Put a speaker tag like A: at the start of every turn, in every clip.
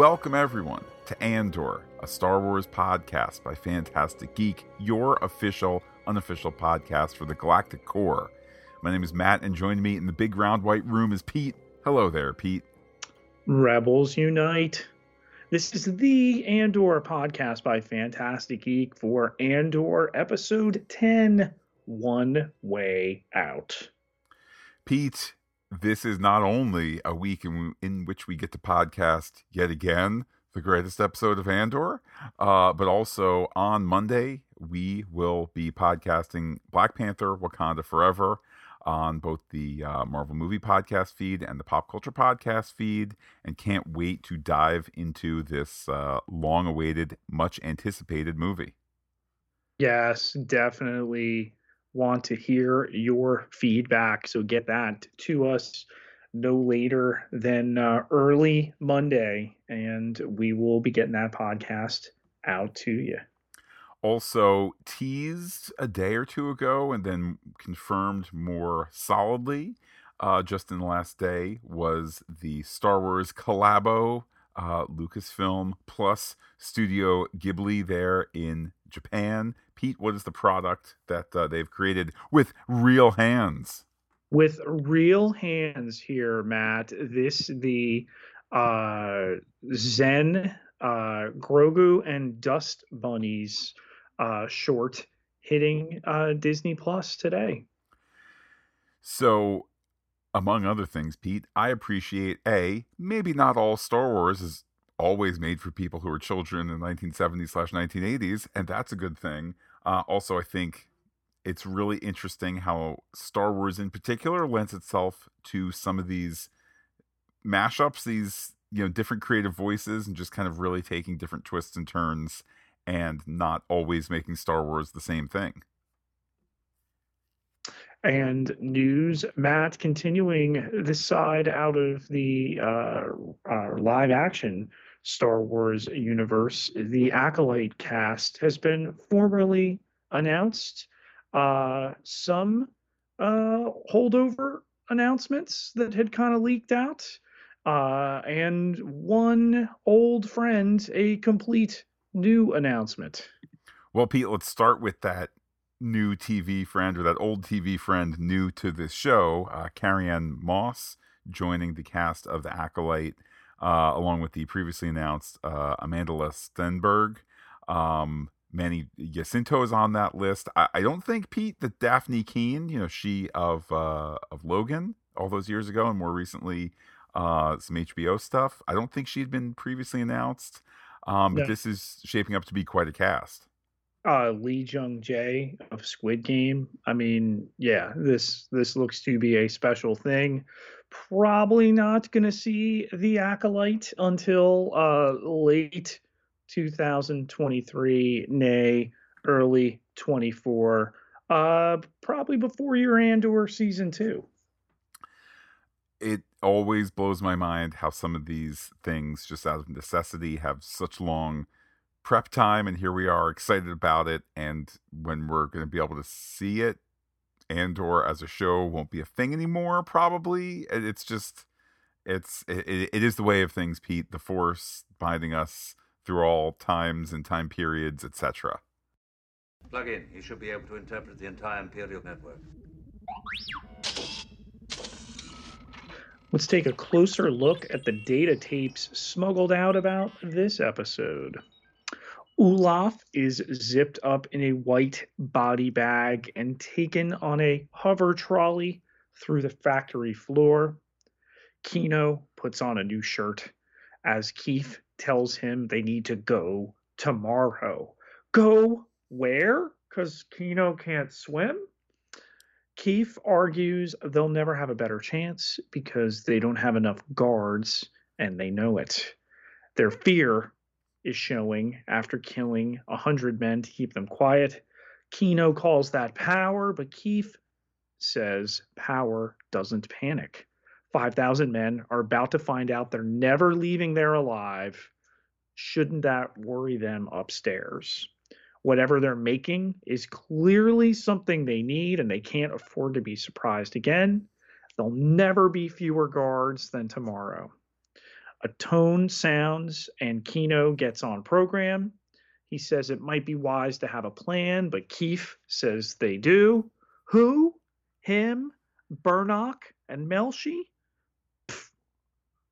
A: Welcome, everyone, to Andor, a Star Wars podcast by Phantastic Geek, your official, unofficial podcast for the Galactic Core. My name is Matt, and joining me in the big round white room is Pete. Hello there, Pete.
B: Rebels Unite. This is the Andor podcast by Phantastic Geek for Andor episode 10 One Way Out.
A: Pete, this is not only a week in, in which we get to podcast yet again the greatest episode of Andor, uh, but also on Monday, we will be podcasting Black Panther Wakanda Forever on both the uh, Marvel Movie Podcast feed and the Pop Culture Podcast feed, and can't wait to dive into this uh, long awaited, much anticipated movie.
B: Yes, definitely want to hear your feedback. So get that to us no later than uh, early Monday, and we will be getting that podcast out to you
A: also teased a day or two ago and then confirmed more solidly uh, just in the last day was the Star Wars collabo uh, Lucasfilm plus Studio Ghibli there in Japan. Pete, what is the product that uh, they've created with real hands?
B: With real hands here, Matt. This the uh, Zen uh, Grogu and Dust Bunnies uh, short hitting uh, Disney Plus today.
A: So, among other things, Pete, I appreciate a maybe not all Star Wars is always made for people who are children in the 1970s slash 1980s, and that's a good thing. Uh, also, I think it's really interesting how Star Wars in particular lends itself to some of these mashups, these you know different creative voices, and just kind of really taking different twists and turns and not always making Star Wars the same thing.
B: And news, Matt, continuing this side out of the uh, uh, live action Star Wars universe, the Acolyte cast has been formally announced. Uh, some uh, holdover announcements that had kind of leaked out, uh, and one old friend, a complete new announcement.
A: Well, Pete, let's start with that new TV friend or that old TV friend new to this show, uh, Carrie-Anne Moss, joining the cast of The Acolyte, uh, along with the previously announced uh, Amandla Stenberg. Um, Manny Jacinto is on that list. I, I, don't think Pete that Daphne Keen, you know, she of uh, of Logan all those years ago, and more recently uh, some HBO stuff. I don't think she had been previously announced. Um, but this is shaping up to be quite a cast.
B: Uh, Lee Jung Jae of Squid Game. I mean, yeah, this this looks to be a special thing. Probably not going to see the acolyte until uh, late 2023, nay, early 24. Uh, probably before your Andor season two.
A: It always blows my mind how some of these things, just out of necessity, have such long prep time. And here we are excited about it. And when we're going to be able to see it, Andor as a show won't be a thing anymore, probably. It's just, it's, it, it is the way of things, Pete. The Force binding us through all times and time periods, etc.
C: Plug in. you should be able to interpret the entire Imperial network.
B: Let's take a closer look at the data tapes smuggled out about this episode. Ulaf is zipped up in a white body bag and taken on a hover trolley through the factory floor. Kino puts on a new shirt as Keef tells him they need to go tomorrow. Go where? Because Kino can't swim? Keef argues they'll never have a better chance because they don't have enough guards and they know it. Their fear is showing after killing a hundred men to keep them quiet. Kino calls that power, but Keef says power doesn't panic. 5,000 men are about to find out they're never leaving there alive. Shouldn't that worry them upstairs? whatever they're making is clearly something they need and they can't afford to be surprised again. There'll never be fewer guards than tomorrow. A tone sounds and Kino gets on program. He says it might be wise to have a plan, but Keef says they do. Who? Him? Burnock and Melshi?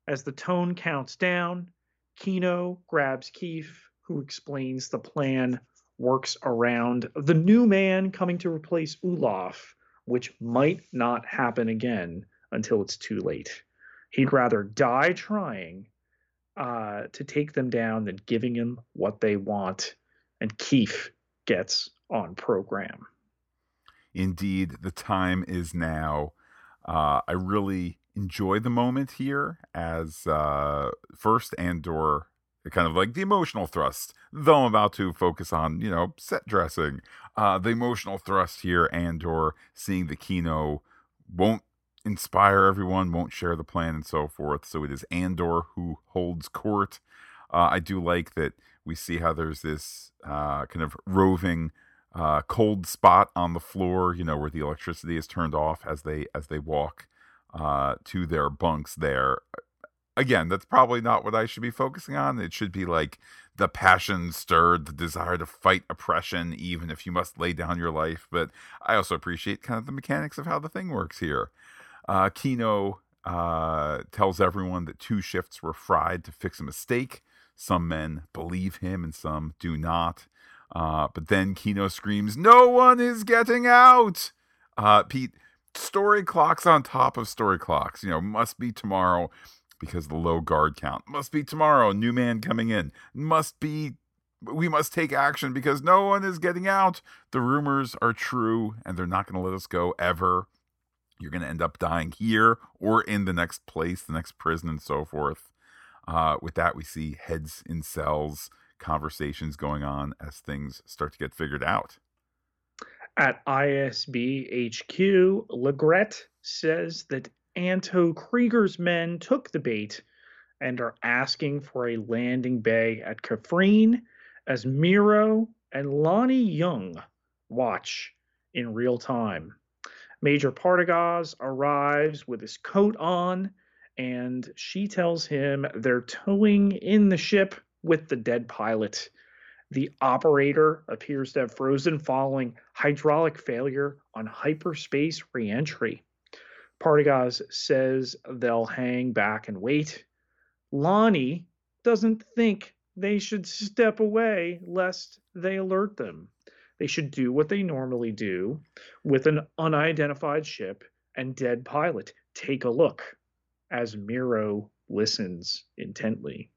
B: As the tone counts down, Kino grabs Keef, who explains the plan works around the new man coming to replace Ulaf, which might not happen again until it's too late. He'd rather die trying uh, to take them down than giving them what they want. And Keef gets on program.
A: Indeed, the time is now. Uh, I really enjoy the moment here as uh, first Andor, kind of like the emotional thrust, though I'm about to focus on, you know, set dressing. Uh, the emotional thrust here, Andor, seeing the Kino won't inspire everyone, won't share the plan, and so forth. So it is Andor who holds court. Uh, I do like that we see how there's this uh, kind of roving uh, cold spot on the floor, you know, where the electricity is turned off as they as they walk uh, to their bunks there. Again, that's probably not what I should be focusing on. It should be like the passion stirred, the desire to fight oppression, even if you must lay down your life. But I also appreciate kind of the mechanics of how the thing works here. Uh, Kino uh, tells everyone that two shifts were fried to fix a mistake. Some men believe him and some do not. Uh, but then Kino screams, No one is getting out! Uh, Pete, story clocks on top of story clocks. You know, must be tomorrow because the low guard count. Must be tomorrow, new man coming in. Must be, we must take action because no one is getting out. The rumors are true and they're not going to let us go ever. You're going to end up dying here or in the next place, the next prison, and so forth. Uh, with that, we see heads in cells, conversations going on as things start to get figured out.
B: At ISB HQ, Lagret says that Anto Kreegyr's men took the bait and are asking for a landing bay at Kafrene as Meero and Lonni Jung watch in real time. Major Partagaz arrives with his coat on, and she tells him they're towing in the ship with the dead pilot. The operator appears to have frozen following hydraulic failure on hyperspace reentry. Partagaz says they'll hang back and wait. Lonni doesn't think they should step away lest they alert them. They should do what they normally do with an unidentified ship and dead pilot. Take a look as Meero listens intently.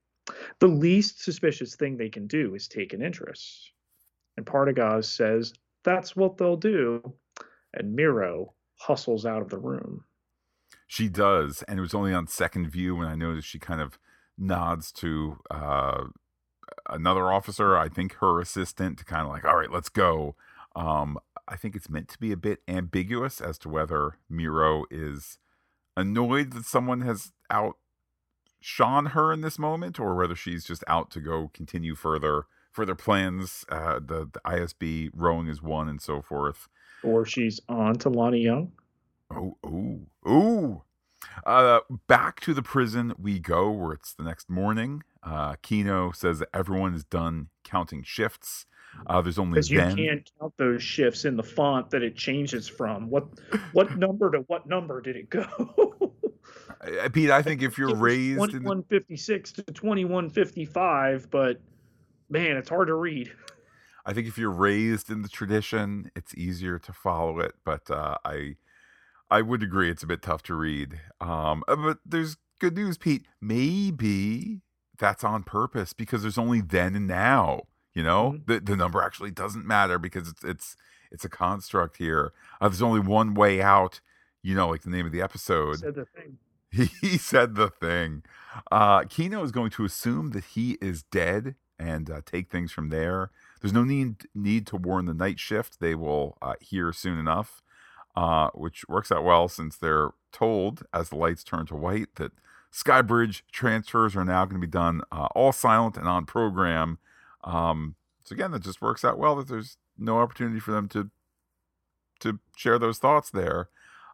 B: The least suspicious thing they can do is take an interest. And Partagaz says that's what they'll do. And Miro hustles out of the room.
A: She does. And it was only on second view when I noticed she kind of nods to uh, another officer, I think her assistant, to kind of like, all right, let's go. Um, I think it's meant to be a bit ambiguous as to whether Meero is annoyed that someone has outshone her in this moment, or whether she's just out to go continue further further plans. Uh, the, the ISB rowing is one, and so forth.
B: Or she's on to Lonni Jung.
A: Oh, oh, oh. Uh, back to the prison we go, where it's the next morning. Uh, Kino says that everyone is done counting shifts. Uh, there's only
B: because you can't count those shifts in the font that it changes from. What what number to what number did it go?
A: Pete, I think if you're raised
B: twenty one fifty six to twenty one fifty five, but man, it's hard to read.
A: I think if you're raised in the tradition, it's easier to follow it. But uh, I, I would agree it's a bit tough to read. Um, uh, but there's good news, Pete. Maybe that's on purpose because there's only then and now. You know,
B: Mhm.
A: the the number actually doesn't matter because it's it's it's a construct here. Uh, there's only one way out. You know, like the name of the episode.
B: He Said the thing.
A: he said the thing. Uh, Kino is going to assume that he is dead and uh, take things from there. There's no need need to warn the night shift; they will uh, hear soon enough, uh, which works out well since they're told as the lights turn to white that Skybridge transfers are now going to be done uh, all silent and on program. Um, so again, that just works out well that there's no opportunity for them to to share those thoughts there.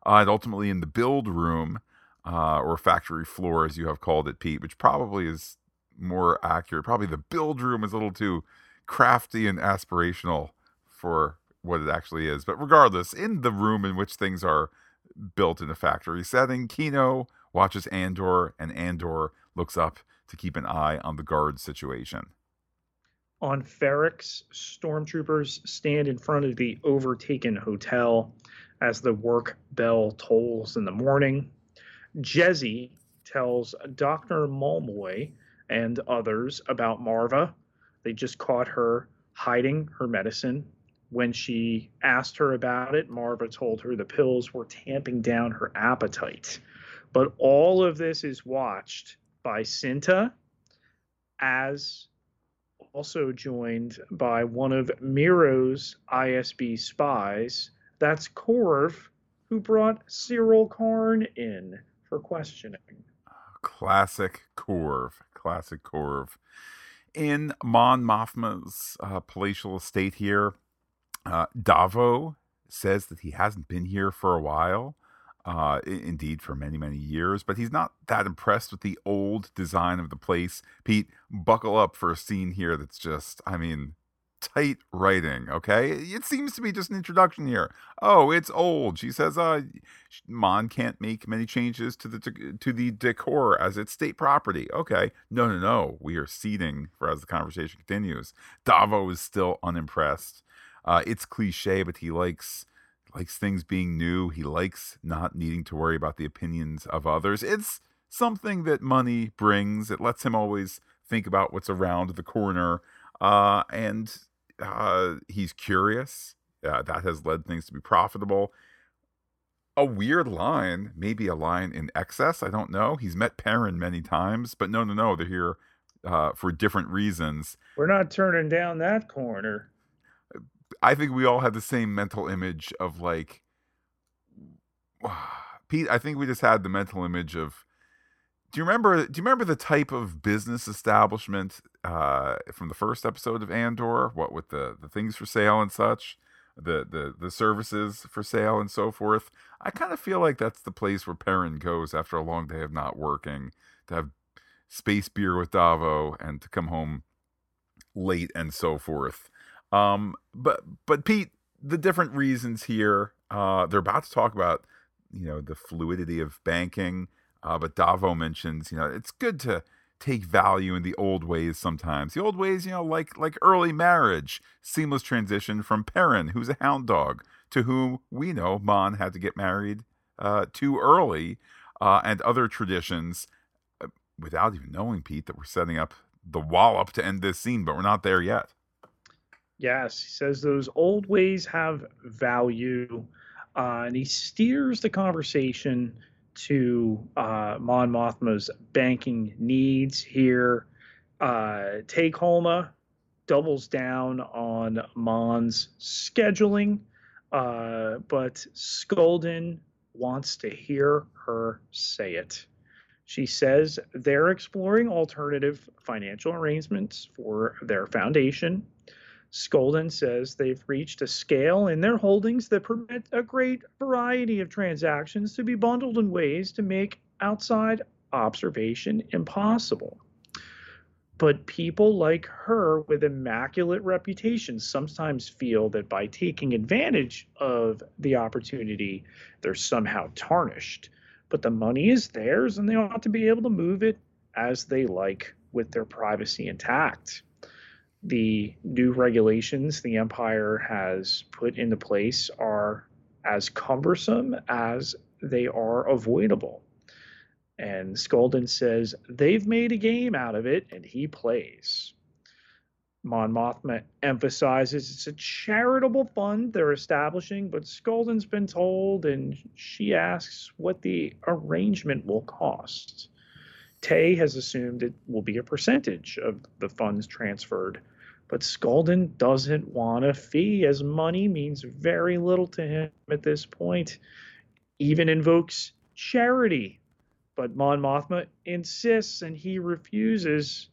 A: Uh, and ultimately, in the build room, uh, or factory floor, as you have called it, Pete, which probably is more accurate. Probably the build room is a little too crafty and aspirational for what it actually is. But regardless, in the room in which things are built in a factory setting, Kino watches Andor, and Andor looks up to keep an eye on the guard situation.
B: On Ferrix, stormtroopers stand in front of the overtaken hotel as the work bell tolls in the morning. Jezzy tells Dr. Malmoy and others about Marva. They just caught her hiding her medicine. When she asked her about it, Marva told her the pills were tamping down her appetite. But all of this is watched by Cinta, as also joined by one of Meero's ISB spies. That's Corv, who brought Syril Karn in for questioning.
A: Classic Corv. Classic Corv. In Mon Mothma's uh, palatial estate here, uh, Davo says that he hasn't been here for a while uh, indeed for many, many years. But he's not that impressed with the old design of the place. Pete, buckle up for a scene here that's just, I mean, tight writing, okay? It seems to be just an introduction here. Oh, it's old. She says, uh, Mon can't make many changes to the to the decor as it's state property. Okay. No, no, no. We are seating for as the conversation continues. Davo is still unimpressed. Uh, it's cliche, but he likes likes things being new. He likes not needing to worry about the opinions of others. It's something that money brings. It lets him always think about what's around the corner. Uh, and uh, he's curious. Uh, that has led things to be profitable. A weird line, maybe a line in excess. I don't know. He's met Perrin many times, but no, no, no. They're here uh, for different reasons.
B: We're not turning down that corner.
A: I think we all had the same mental image of like Pete. I think we just had the mental image of. Do you remember? Do you remember the type of business establishment uh, from the first episode of Andor? What with the the things for sale and such, the the the services for sale and so forth. I kind of feel like that's the place where Perrin goes after a long day of not working to have space beer with Davo and to come home late and so forth. Um, but but Pete, the different reasons here. Uh, they're about to talk about you know the fluidity of banking. Uh, but Davo mentions you know it's good to take value in the old ways sometimes. The old ways, you know, like like early marriage, seamless transition from Perrin, who's a hound dog, to whom we know Mon had to get married uh, too early, uh, and other traditions. Uh, without even knowing, Pete, that we're setting up the wallop to end this scene, but we're not there yet.
B: Yes, he says those old ways have value, uh, and he steers the conversation to uh, Mon Mothma's banking needs here. Uh, Tay Kolma doubles down on Mon's scheduling, uh, but Sculdun wants to hear her say it. She says they're exploring alternative financial arrangements for their foundation Sculdun says they've reached a scale in their holdings that permit a great variety of transactions to be bundled in ways to make outside observation impossible. But people like her with immaculate reputations sometimes feel that by taking advantage of the opportunity, they're somehow tarnished. But the money is theirs and they ought to be able to move it as they like with their privacy intact the new regulations the Empire has put into place are as cumbersome as they are avoidable. And Sculdun says they've made a game out of it and he plays. Mon Mothma emphasizes it's a charitable fund they're establishing, but Sculdun's been told, and she asks what the arrangement will cost. Tay has assumed it will be a percentage of the funds transferred, but Sculdun doesn't want a fee, as money means very little to him at this point. Even invokes charity, but Mon Mothma insists and he refuses.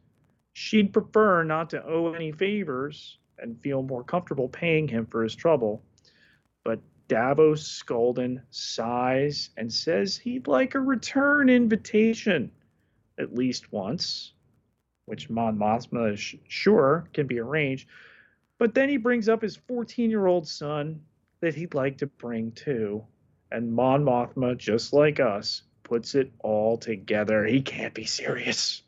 B: She'd prefer not to owe any favors and feel more comfortable paying him for his trouble. But Davos Sculdun sighs and says he'd like a return invitation at least once, which Mon Mothma is sure can be arranged. But then he brings up his 14 year old son that he'd like to bring too. And Mon Mothma, just like us, puts it all together. He can't be serious.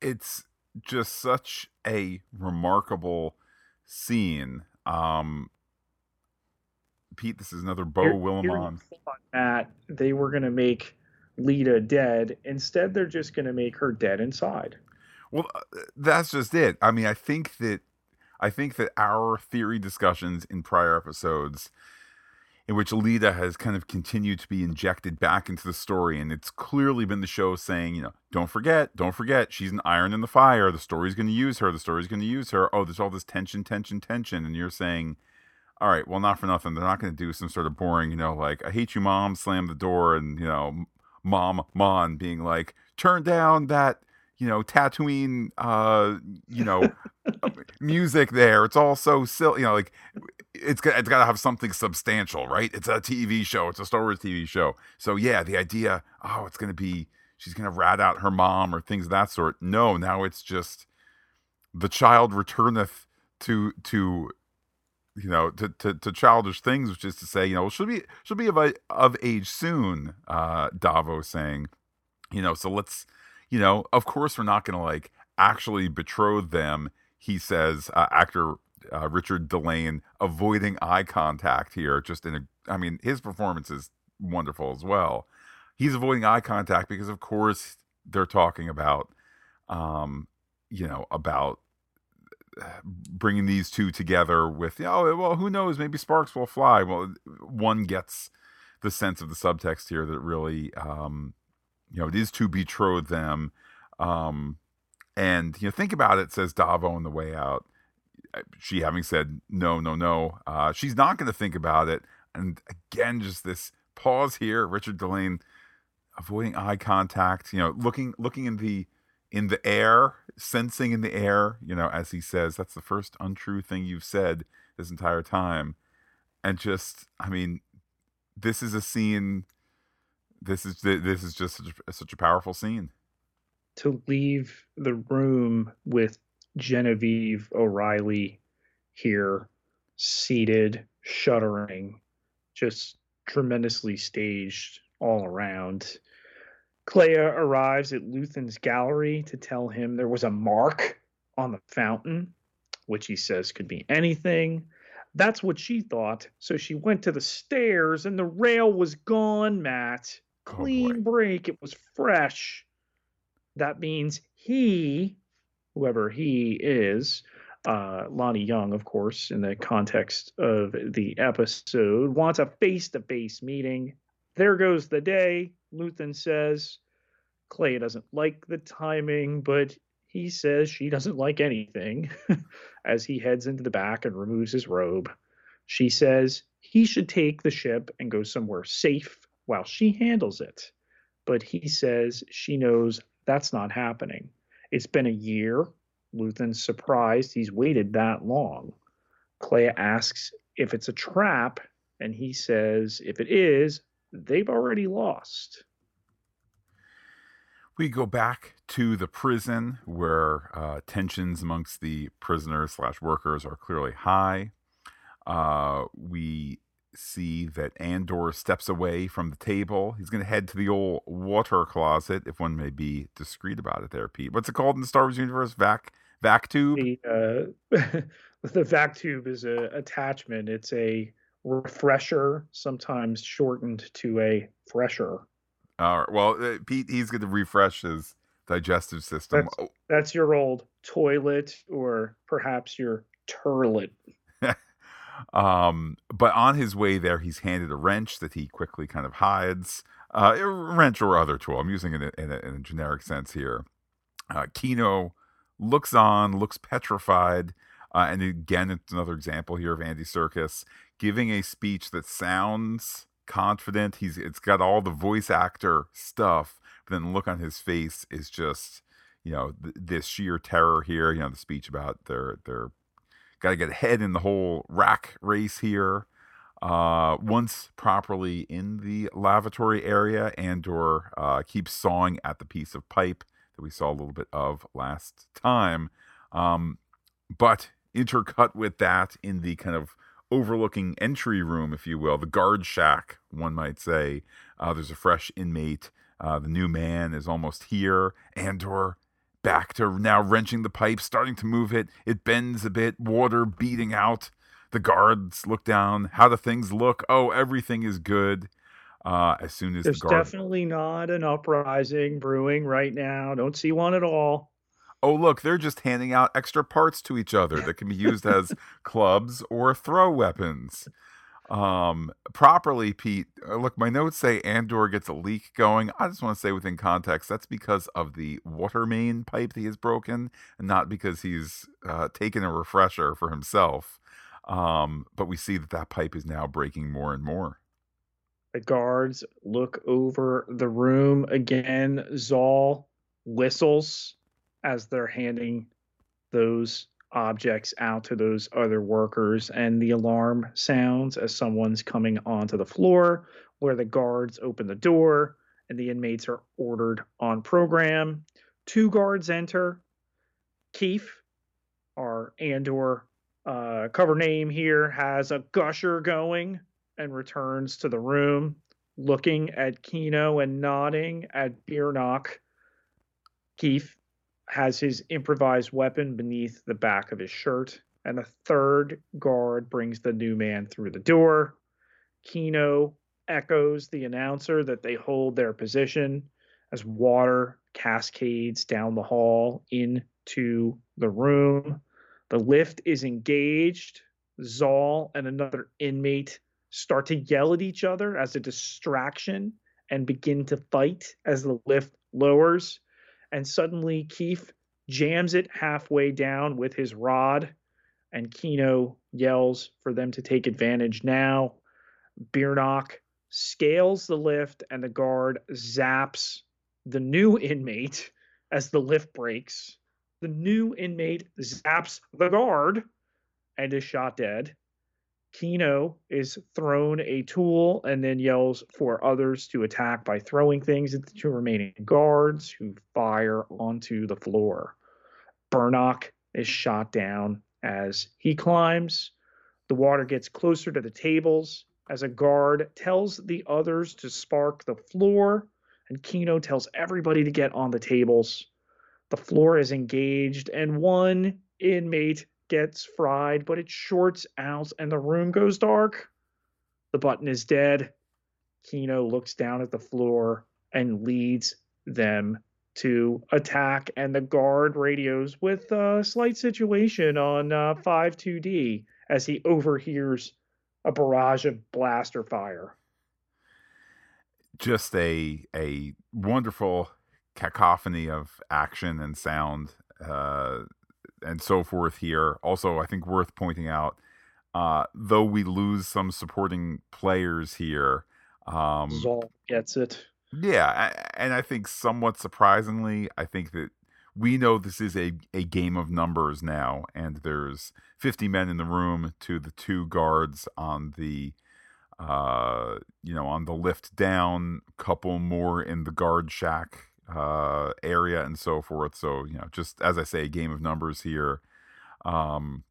A: It's just such a remarkable scene. Um, Pete, this is another Beau Willimon.
B: That they were going to make Leida dead. Instead, they're just going to make her dead inside.
A: Well, uh, that's just it. I mean, I think that I think that our theory discussions in prior episodes in which Leida has kind of continued to be injected back into the story. And it's clearly been the show saying, you know, don't forget, don't forget, she's an iron in the fire. The story's going to use her. The story's going to use her. Oh, there's all this tension, tension, tension. And you're saying, all right, well, not for nothing. They're not going to do some sort of boring, you know, like, I hate you, mom, slam the door, and, you know, mom, Mon being like, turn down that you know, Tatooine, uh, you know, music there. It's all so silly, you know, like it's got it's got to have something substantial, right? It's a TV show. It's a Star Wars TV show. So yeah, the idea, oh, it's gonna be she's gonna rat out her mom or things of that sort. No, now it's just the child returneth to to you know to, to, to childish things, which is to say, you know, she'll be she'll be of of age soon. Uh, Davo saying, you know, so let's you know, of course, we're not going to like actually betroth them. He says, uh, actor uh, Richard Dillane avoiding eye contact here. Just in a, I mean, his performance is wonderful as well. He's avoiding eye contact because, of course, they're talking about, um, you know, about bringing these two together with, oh, well, who knows? Maybe sparks will fly. Well, one gets the sense of the subtext here that really, um, you know, these two betrothed them. Um, and you know, think about it, says Davo on the way out. She having said no, no, no, uh, she's not going to think about it. And again, just this pause here, Richard Dillane avoiding eye contact, you know, looking looking in the in the air, sensing in the air, you know, as he says, that's the first untrue thing you've said this entire time. And just, I mean, this is a scene this is this is just such a, such a powerful scene.
B: To leave the room with Genevieve O'Reilly here, seated, shuddering, just tremendously staged all around. Kleya arrives at Luthen's gallery to tell him there was a mark on the fountain, which he says could be anything. That's what she thought. So she went to the stairs and the rail was gone, Matt. Oh, clean oh break. It was fresh. That means he, whoever he is, uh, Lonni Jung, of course, in the context of the episode, wants a face to face meeting. There goes the day, Luthen says. Kleya doesn't like the timing, but he says she doesn't like anything as he heads into the back and removes his robe. She says he should take the ship and go somewhere safe while she handles it. But he says she knows that's not happening. It's been a year. Luthen's surprised he's waited that long. Kleya asks if it's a trap, and he says if it is, they've already lost.
A: We go back to the prison where uh, tensions amongst the prisoners slash workers are clearly high. Uh, we see that Andor steps away from the table. He's going to head to the old water closet, if one may be discreet about it. There, Pete. What's it called in the Star Wars universe? Vac vac tube.
B: The, uh, the vac tube is a attachment. It's a refresher, sometimes shortened to a fresher.
A: All right. Well, uh, Pete, he's going to refresh his digestive system.
B: That's, oh. that's your old toilet, or perhaps your turlet.
A: Um, but on his way there, he's handed a wrench that he quickly kind of hides. Uh, a wrench or other tool. I'm using it in a, in a, generic sense here. Uh, Kino looks on, looks petrified. Uh, and again, it's another example here of Andy Serkis giving a speech that sounds confident. He's it's got all the voice actor stuff, but then the look on his face is just, you know, th- this sheer terror here. You know, the speech about their their got to get ahead in the whole rack race here. Uh, once properly in the lavatory area, Andor uh, keeps sawing at the piece of pipe that we saw a little bit of last time. Um, but intercut with that in the kind of overlooking entry room, if you will, the guard shack, one might say. Uh, there's a fresh inmate. Uh, the new man is almost here. Andor back to now wrenching the pipe, starting to move it. It bends a bit, water beating out. The guards look down. How do things look? Oh, everything is good. Uh, as soon as
B: there's
A: the guard...
B: definitely not an uprising brewing right now. Don't see one at all
A: oh look they're just handing out extra parts to each other that can be used as clubs or throw weapons. Um properly pete uh, look my notes say andor gets a leak going. I just want to say within context that's because of the water main pipe that he has broken and not because he's uh, taken a refresher for himself. Um but we see that that pipe is now breaking more and more.
B: The guards look over the room again. Zal whistles as they're handing those objects out to those other workers and the alarm sounds as someone's coming onto the floor where the guards open the door and the inmates are ordered on program two guards enter keef our andor uh, cover name here has a gusher going and returns to the room looking at kino and nodding at Beernok. keef has his improvised weapon beneath the back of his shirt, and a third guard brings the new man through the door. Kino echoes the announcer that they hold their position as water cascades down the hall into the room. The lift is engaged. Zal and another inmate start to yell at each other as a distraction and begin to fight as the lift lowers and suddenly Keef jams it halfway down with his rod, and Kino yells for them to take advantage now. Beernok scales the lift, and the guard zaps the new inmate as the lift breaks. The new inmate zaps the guard and is shot dead. Kino is thrown a tool and then yells for others to attack by throwing things at the two remaining guards who fire onto the floor. Beernok is shot down as he climbs. The water gets closer to the tables as a guard tells the others to spark the floor, and Kino tells everybody to get on the tables. The floor is engaged, and one inmate gets fried, but it shorts out and the room goes dark. The button is dead. Kino looks down at the floor and leads them to attack, and the guard radios with a slight situation on uh, 5-2D as he overhears a barrage of blaster fire.
A: Just a a wonderful cacophony of action and sound. Uh, and so forth here. Also, I think worth pointing out, uh, though we lose some supporting players here, um,
B: Zal gets it.
A: Yeah, and I think somewhat surprisingly, I think that we know this is a, a game of numbers now, and there's 50 men in the room to the two guards on the uh you know on the lift down couple more in the guard shack uh, area and so forth. So you know, just as I say, game of numbers here. Um,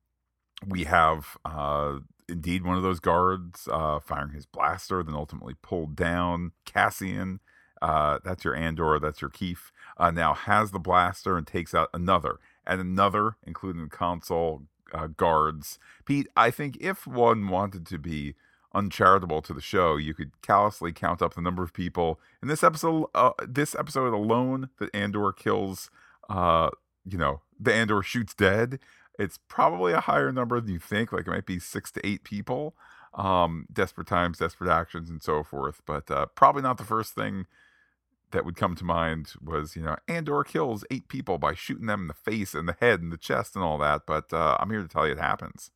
A: we have uh, indeed one of those guards uh, firing his blaster, then ultimately pulled down. Cassian, uh, that's your Andor, that's your Keef, uh, now has the blaster and takes out another and another, including the console uh, guards. Pete, I think if one wanted to be uncharitable to the show, you could callously count up the number of people in this episode. Uh, this episode alone that Andor kills. Uh, you know, the Andor shoots dead. It's probably a higher number than you think. Like it might be six to eight people. Um, desperate times, desperate actions, and so forth. But uh, probably not the first thing that would come to mind was you know Andor kills eight people by shooting them in the face and the head and the chest and all that. But uh, I'm here to tell you it happens.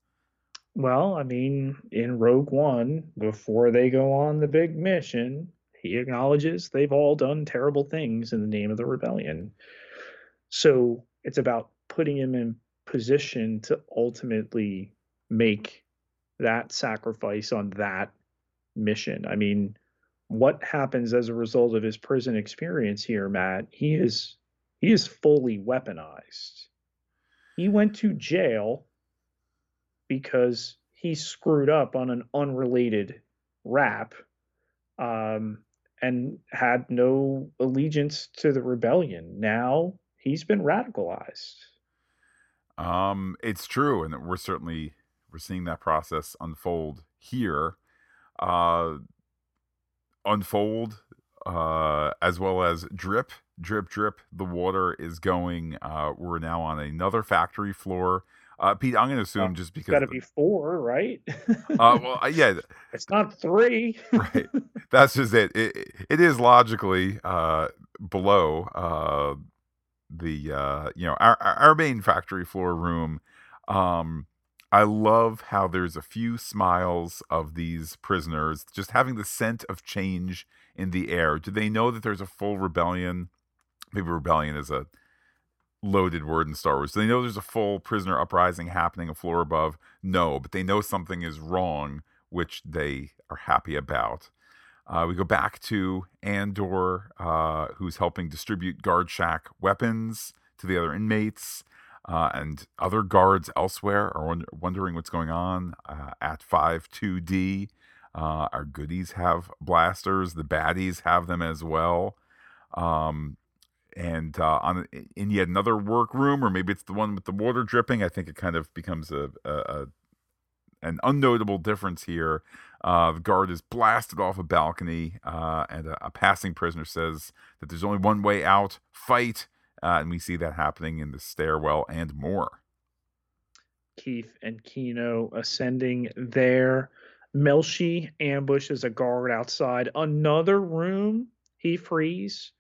B: Well, I mean, in Rogue One, before they go on the big mission, he acknowledges they've all done terrible things in the name of the rebellion. So it's about putting him in position to ultimately make that sacrifice on that mission. I mean, what happens as a result of his prison experience here, Matt? He is he is fully weaponized. He went to jail because he screwed up on an unrelated rap um, and had no allegiance to the rebellion. Now he's been radicalized.
A: Um, it's true, and we're certainly we're seeing that process unfold here, uh, unfold uh, as well as drip, drip, drip. The water is going. Uh, we're now on another factory floor. Uh, Pete, I'm going to assume just because it's
B: got to be four, right?
A: uh, well, uh, yeah,
B: it's not three.
A: right. That's just it. It, it is logically uh, below uh, the uh, you know our our main factory floor room. Um, I love how there's a few smiles of these prisoners, just having the scent of change in the air. Do they know that there's a full rebellion? Maybe rebellion is a loaded word in Star Wars. Do they know there's a full prisoner uprising happening a floor above? No, but they know something is wrong, which they are happy about. Uh, we go back to Andor, uh, who's helping distribute guard shack weapons to the other inmates. Uh, and other guards elsewhere are wonder- wondering what's going on uh, at 5 2D. Uh, our goodies have blasters, the baddies have them as well. Um, and uh, on in yet another workroom, or maybe it's the one with the water dripping. I think it kind of becomes a, a, a an unnotable difference here. Uh, the guard is blasted off a balcony, uh, and a, a, passing prisoner says that there's only one way out: fight. Uh, and we see that happening in the stairwell and more.
B: Keef and Kino ascending there. Melshi ambushes a guard outside another room. He frees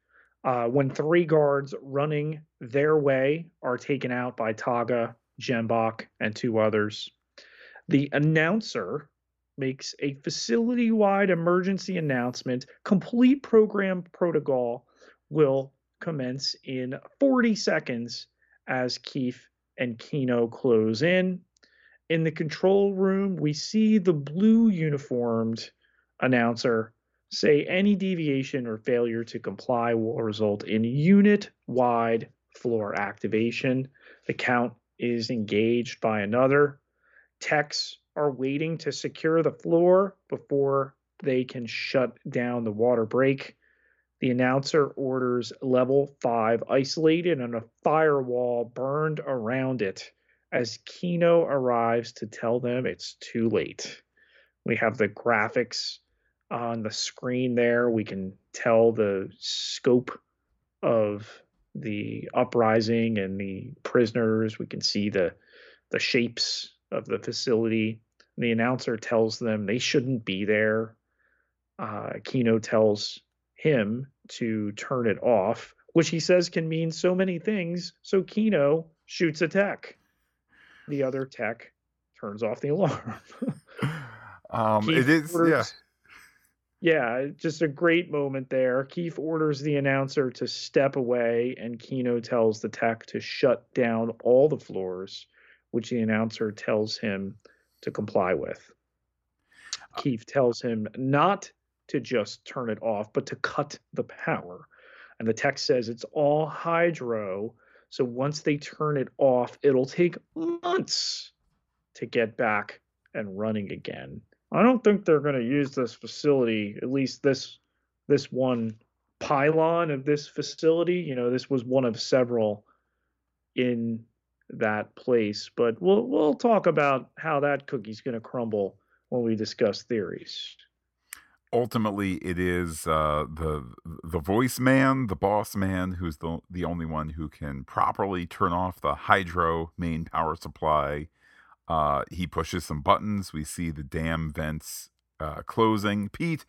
B: uh, when three guards running their way are taken out by Taga, Jembok, and two others. The announcer makes a facility wide emergency announcement. Complete program protocol will commence in 40 seconds as Keef and Kino close in. In the control room, we see the blue uniformed announcer say any deviation or failure to comply will result in unit wide floor activation. The count is engaged by another. Techs are waiting to secure the floor before they can shut down the water break. The announcer orders level 5 isolated and a firewall burned around it as Kino arrives to tell them it's too late. We have the graphics on the screen there. We can tell the scope of the uprising and the prisoners. We can see the the shapes of the facility. The announcer tells them they shouldn't be there. Uh, Kino tells him to turn it off, which he says can mean so many things. So Kino shoots a tech. The other tech turns off the alarm.
A: um, it is, orders, yeah.
B: Yeah, just a great moment there. Keef orders the announcer to step away, and Kino tells the tech to shut down all the floors, which the announcer tells him to comply with. Uh, Keef tells him not to just turn it off, but to cut the power. And the tech says it's all hydro. So once they turn it off, it'll take months to get back and running again. I don't think they're going to use this facility, at least this this one pylon of this facility. You know, this was one of several in that place, but we'll we'll talk about how that cookie's going to crumble when we discuss theories
A: ultimately it is uh, the the voice man, the boss man, who's the the only one who can properly turn off the hydro main power supply. Uh, he pushes some buttons. We see the dam vents uh, closing. Pete,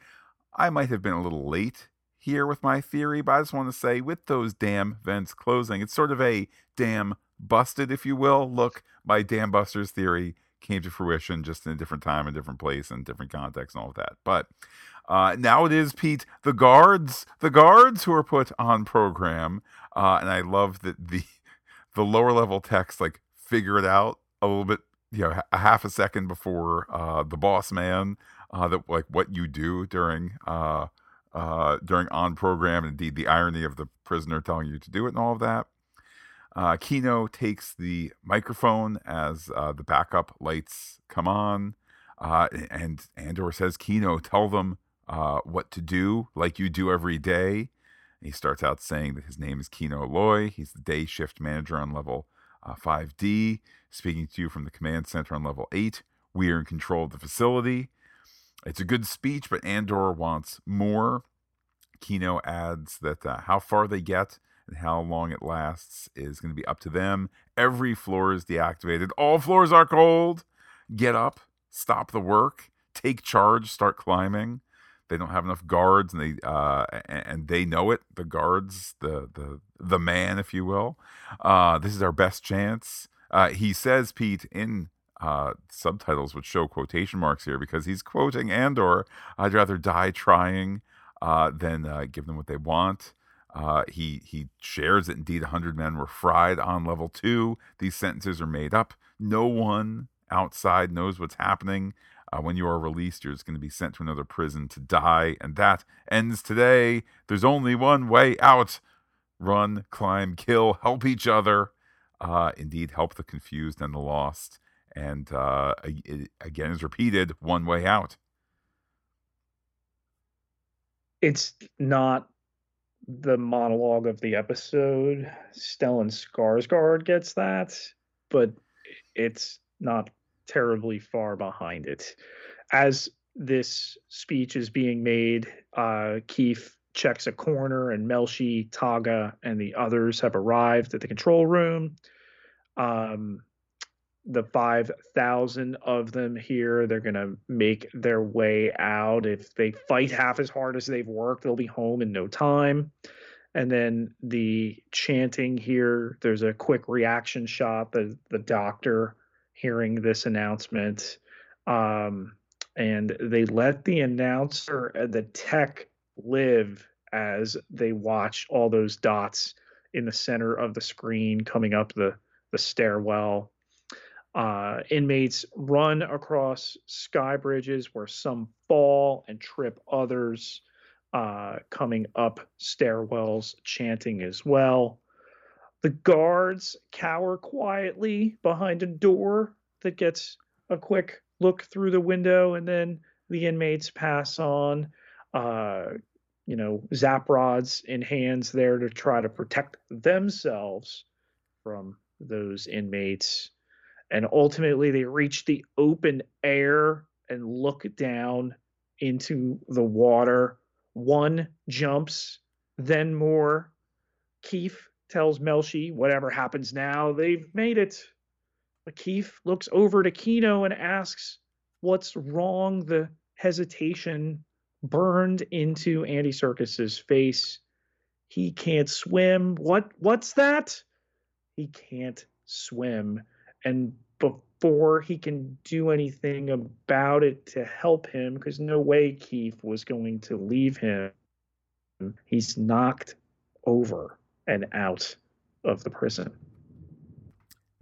A: I might have been a little late here with my theory, but I just want to say with those dam vents closing, it's sort of a dam busted, if you will. Look, my dam busters theory came to fruition just in a different time, a different place, and different context, and all of that. But uh, now it is Pete, the guards, the guards who are put on program, uh, and I love that the the lower level text like figure it out a little bit you know a half a second before uh, the boss man uh, that like what you do during uh, uh, during on program and indeed the irony of the prisoner telling you to do it and all of that. Uh, Kino takes the microphone as uh, the backup lights come on, uh, and Andor says, "Kino, tell them what to do, like you do every day." He starts out saying that his name is Kino Loy. He's the day shift manager on level uh, 5D, speaking to you from the command center on level 8. We are in control of the facility. It's a good speech, but Andor wants more. Kino adds that uh, how far they get and how long it lasts is going to be up to them. Every floor is deactivated. All floors are cold. Get up, stop the work, take charge, start climbing. They don't have enough guards, and they uh, and they know it. The guards, the the the man, if you will. Uh, this is our best chance. Uh, he says, Pete, in uh, subtitles which show quotation marks here because he's quoting Andor. I'd rather die trying uh, than uh, give them what they want. Uh, he he shares that indeed 100 men were fried on level two. These sentences are made up. No one outside knows what's happening. Uh, when you are released, you're just going to be sent to another prison to die, and that ends today. There's only one way out: run, climb, kill, help each other. Uh, indeed, help the confused and the lost. And uh, it, again, is repeated: one way out.
B: It's not the monologue of the episode. Stellan Skarsgård gets that, but it's not terribly far behind it. As this speech is being made, uh, Keef checks a corner, and Melshi, Taga, and the others have arrived at the control room. Um, the 5,000 of them here, they're going to make their way out. If they fight half as hard as they've worked, they'll be home in no time. And then the chanting here, there's a quick reaction shot. The, the doctor hearing this announcement. Um, and they let the announcer and the tech live as they watch all those dots in the center of the screen coming up the, the stairwell uh, inmates run across sky bridges where some fall and trip others, uh, coming up stairwells, chanting as well. The guards cower quietly behind a door that gets a quick look through the window, and then the inmates pass on. Uh, you know, zap rods in hands there to try to protect themselves from those inmates and ultimately they reach the open air and look down into the water. One jumps, then more. Keef tells Melshi, whatever happens now, they've made it. But looks over to Kino and asks, What's wrong? The hesitation burned into Andy Serkis's face. He can't swim. What what's that? He can't swim and before he can do anything about it to help him, because no way Keef was going to leave him, he's knocked over and out of the prison.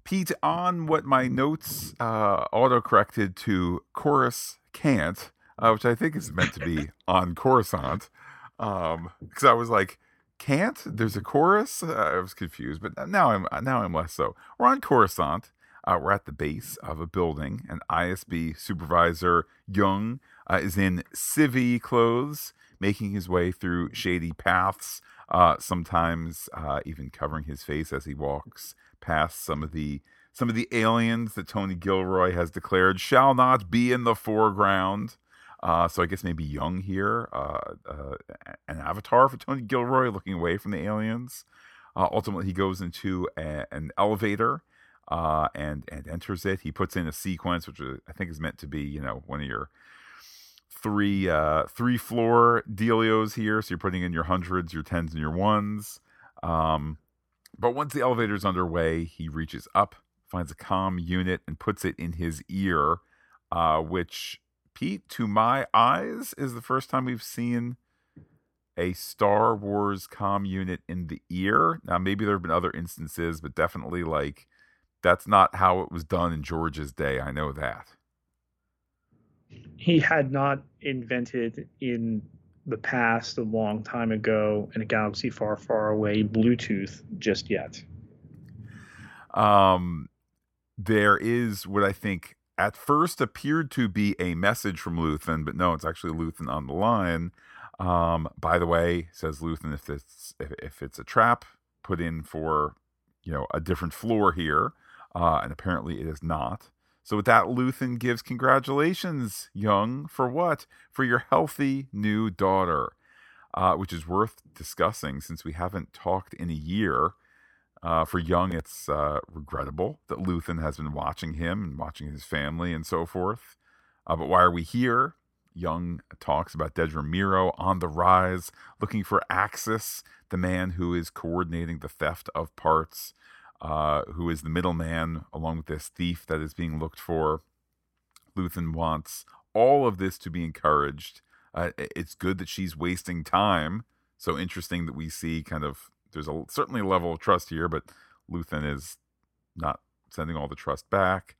A: Pete, on what my notes uh, auto corrected to chorus can't, uh, which I think is meant to be on Coruscant, because um, I was like, can't? There's a chorus. Uh, I was confused, but now I'm now I'm less so. We're on Coruscant. Uh, we're at the base of a building, and ISB supervisor Jung uh, is in civvy clothes, making his way through shady paths, uh, sometimes uh, even covering his face as he walks past some of the some of the aliens that Tony Gilroy has declared shall not be in the foreground. Uh, so I guess maybe Jung here, uh, an avatar for Tony Gilroy, looking away from the aliens. ultimately, he goes into a, an elevator uh, and and enters it. He puts in a sequence, which I think is meant to be, you know, one of your three uh, three floor dealios here. So you're putting in your hundreds, your tens, and your ones. Um, but once the elevator's underway, he reaches up, finds a com unit, and puts it in his ear, uh, which Pete, to my eyes, is the first time we've seen a Star Wars com unit in the ear. Now, maybe there have been other instances, but definitely like that's not how it was done in George's day. I know that.
B: He had not invented in the past, a long time ago, in a galaxy far, far away, Bluetooth just yet.
A: Um, there is what I think at first appeared to be a message from Luthen, but no, it's actually Luthen on the line. Um, by the way, says Luthen, if it's if, if it's a trap put in for you know a different floor here, uh, and apparently it is not. So with that, Luthen gives congratulations, Jung, for what? For your healthy new daughter, uh, which is worth discussing since we haven't talked in a year. Uh, for Jung, it's uh, regrettable that Luthen has been watching him and watching his family and so forth. Uh, but why are we here? Jung talks about Dedra Meero on the rise, looking for Axis, the man who is coordinating the theft of parts, uh, who is the middleman along with this thief that is being looked for. Luthen wants all of this to be encouraged. Uh, it's good that she's wasting time. So interesting that we see kind of there's a certainly a level of trust here, but Luthen is not sending all the trust back.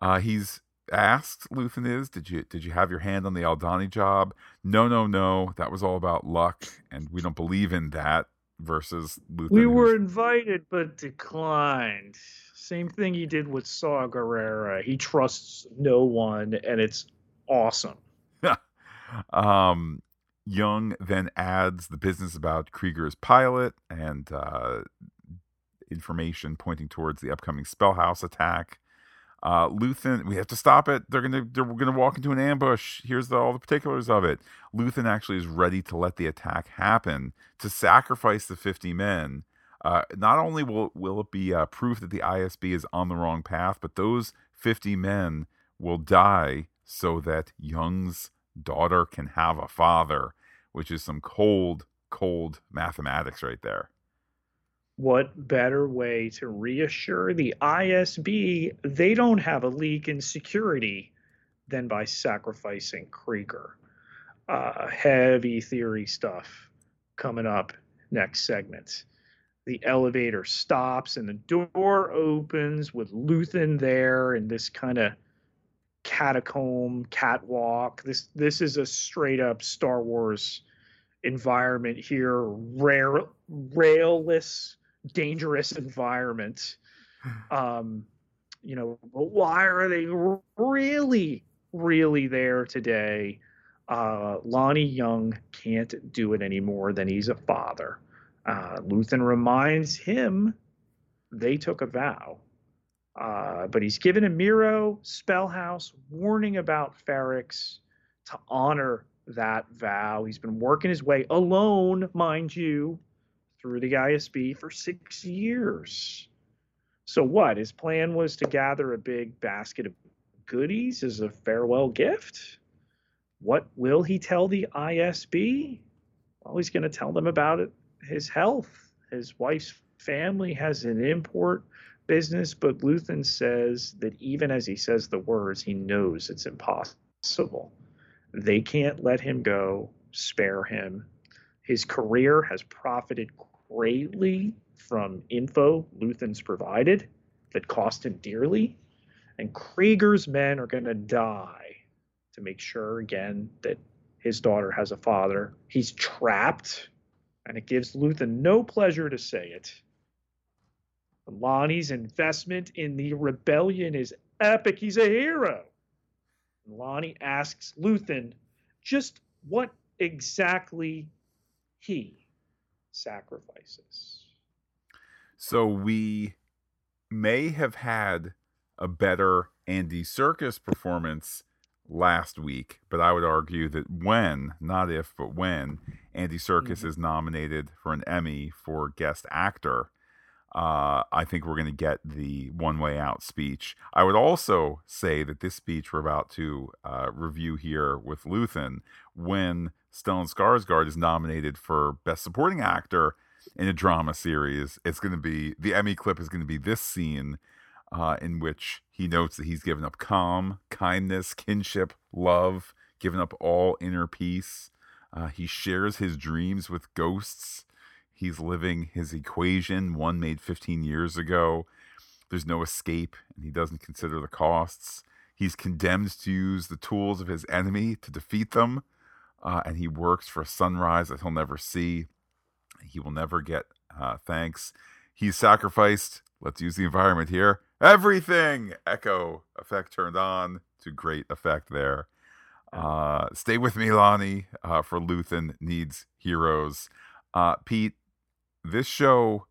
A: Uh, he's asked Luthen is, did you did you have your hand on the Aldani job? No, no, no. That was all about luck, and we don't believe in that. Versus Luthen,
B: we were invited but declined. Same thing he did with Saw Gerrera. He trusts no one, and it's awesome.
A: um, Jung then adds the business about Kreegyr's pilot and uh, information pointing towards the upcoming Spellhaus attack. Uh, Luthen, we have to stop it. They're gonna they're gonna walk into an ambush. Here's the, all the particulars of it. Luthen actually is ready to let the attack happen to sacrifice the 50 men. Uh, not only will will it be uh, proof that the ISB is on the wrong path, but those 50 men will die so that Jung's daughter can have a father, which is some cold, cold mathematics right there
B: what better way to reassure the ISB they don't have a leak in security than by sacrificing Kreegyr? Uh, heavy theory stuff coming up next segment. The elevator stops and the door opens with Luthen there in this kind of catacomb catwalk. This this is a straight up Star Wars environment here, rail railless dangerous environment. Um, you know, why are they really, really there today? Uh, Lonni Jung can't do it anymore than he's a father. Uh, Luthen reminds him they took a vow. Uh, but he's given a Meero Spellhaus warning about Ferrix to honor that vow. He's been working his way alone, mind you, through the ISB for six years. So what? His plan was to gather a big basket of goodies as a farewell gift. What will he tell the ISB? Well, he's going to tell them about it, his health. His wife's family has an import business, but Luthen says that even as he says the words, he knows it's impossible. They can't let him go, spare him. His career has profited greatly from info Luthen's provided that cost him dearly. And Kreegyr's men are going to die to make sure, again, that his daughter has a father. He's trapped, and it gives Luthen no pleasure to say it. Lonni's investment in the rebellion is epic. He's a hero. Lonni asks Luthen just what exactly he sacrifices.
A: So we may have had a better Andy Serkis performance last week, but I would argue that when, not if, but when Andy Serkis mm-hmm. is nominated for an Emmy for guest actor, uh, I think we're going to get the one way out speech. I would also say that this speech we're about to uh, review here with Luthen, when Stellan Skarsgård is nominated for Best Supporting Actor in a drama series. It's going to be the Emmy clip is going to be this scene uh, in which he notes that he's given up calm, kindness, kinship, love, given up all inner peace. Uh, he shares his dreams with ghosts. He's living his equation, one made 15 years ago. There's no escape, and he doesn't consider the costs. He's condemned to use the tools of his enemy to defeat them, uh, and he works for a sunrise that he'll never see. He will never get uh, thanks. He's sacrificed. Let's use the environment here. Everything echo effect turned on to great effect there. Uh, stay with me, Lonni, uh, for Luthen needs heroes. Uh, Pete, this show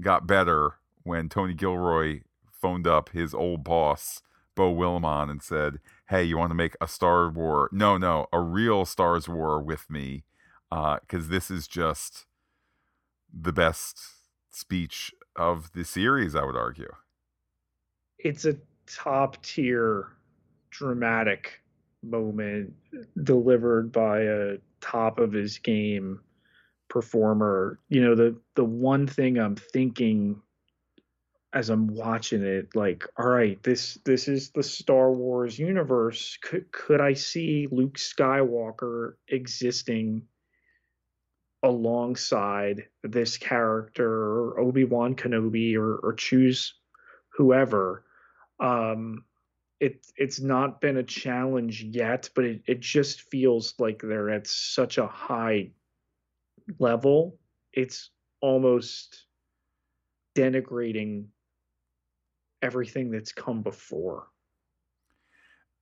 A: got better when Tony Gilroy phoned up his old boss, Beau Willimon, and said, Hey, you want to make a Star War? No, no, a real Stars War with me. Because uh, this is just the best speech of the series, I would argue.
B: It's a top tier dramatic moment delivered by a top of his game performer. You know, the the one thing I'm thinking as I'm watching it, like, all right, this this is the Star Wars universe. Could could I see Luke Skywalker existing alongside this character or Obi-Wan Kenobi or or choose whoever? Um it it's not been a challenge yet, but it, it just feels like they're at such a high level. It's almost denigrating everything that's come before.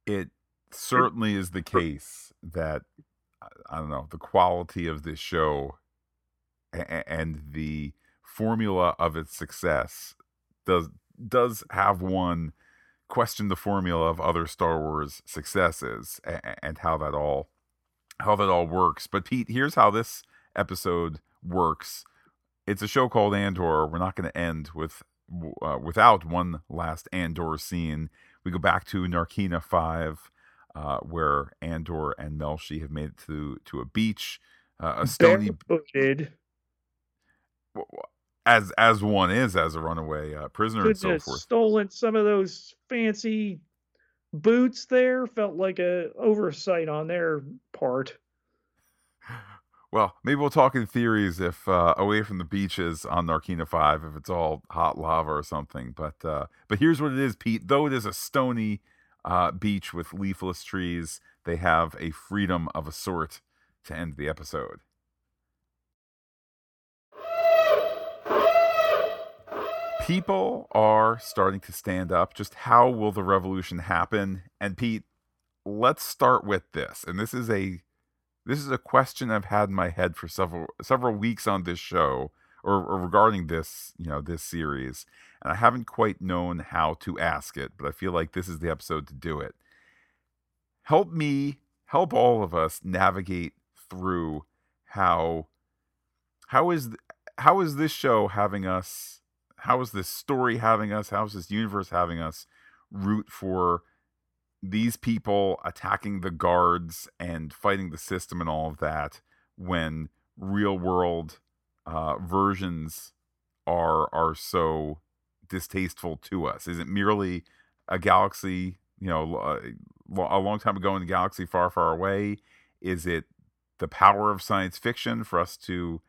A: It certainly is the case that I don't know the quality of this show and the formula of its success does does have one question the formula of other Star Wars successes and how that all how that all works. But Pete, here's how this episode works. It's a show called Andor. We're not going to end with uh, without one last Andor scene. We go back to Narkina Five, uh, where Andor and Melshi have made it to to a beach, uh, a stony. Barefooted as as one is as a runaway uh, prisoner Could and so forth.
B: Stolen some of those fancy boots there. Felt like a oversight on their part.
A: Well, maybe we'll talk in theories if uh, away from the beaches on Narkina Five, if it's all hot lava or something. But uh, but here's what it is, Pete. Though it is a stony uh, beach with leafless trees, they have a freedom of a sort to end the episode. people are starting to stand up. Just how will the revolution happen? And Pete, let's start with this. And this is a this is a question I've had in my head for several several weeks on this show or, or regarding this, you know, this series. And I haven't quite known how to ask it, but I feel like this is the episode to do it. Help me, help all of us navigate through how how is how is this show having us how is this story having us? How is this universe having us root for these people attacking the guards and fighting the system and all of that when real world uh, versions are are so distasteful to us? Is it merely a galaxy, you know, uh, a long time ago in the galaxy far, far away? Is it the power of science fiction for us to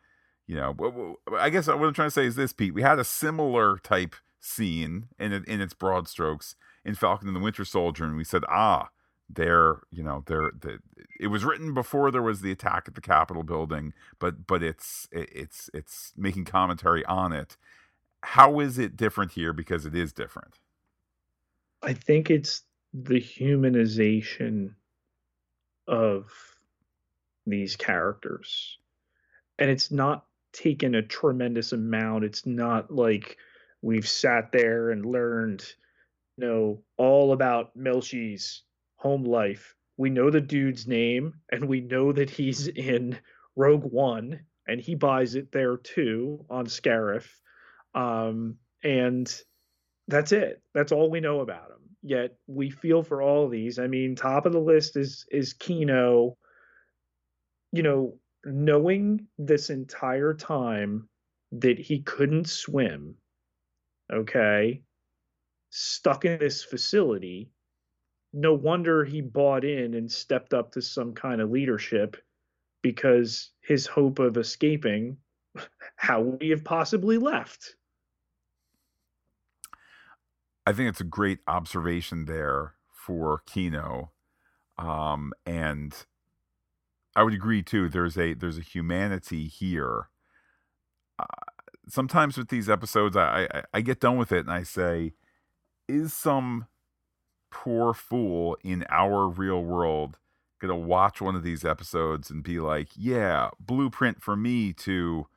A: you know, I guess what I'm trying to say is this, Pete. We had a similar type scene in in its broad strokes in Falcon and the Winter Soldier, and we said, ah, there, you know, there. The, it was written before there was the attack at the Capitol building, but but it's it's it's making commentary on it. How is it different here? Because it is different.
B: I think it's the humanization of these characters and it's not taken a tremendous amount. It's not like we've sat there and learned, know, all about Melshi's home life. We know the dude's name and we know that he's in Rogue One and he buys it there too on Scarif. Um, and that's it. That's all we know about him. Yet we feel for all of these. I mean, top of the list is is Kino. You know, knowing this entire time that he couldn't swim, okay, stuck in this facility, no wonder he bought in and stepped up to some kind of leadership because his hope of escaping, how would he have possibly left?
A: I think it's a great observation there for Kino, um, and I would agree too. There's a there's a humanity here. Uh, sometimes with these episodes, I, I I get done with it and I say, is some poor fool in our real world gonna watch one of these episodes and be like, yeah, blueprint for me to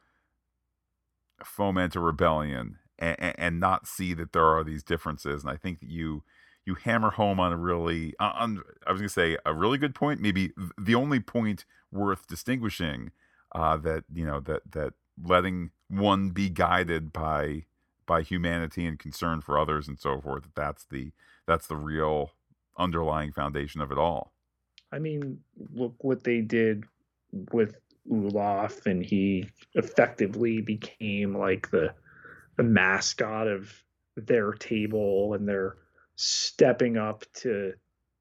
A: foment a rebellion and, and not see that there are these differences. And I think that you you hammer home on a really on I was gonna say a really good point, maybe the only point worth distinguishing uh, that you know that that letting one be guided by by humanity and concern for others and so forth. that That's the that's the real underlying foundation of it all.
B: I mean, look what they did with Ulaf, and he effectively became like the the mascot of their table, and they're stepping up to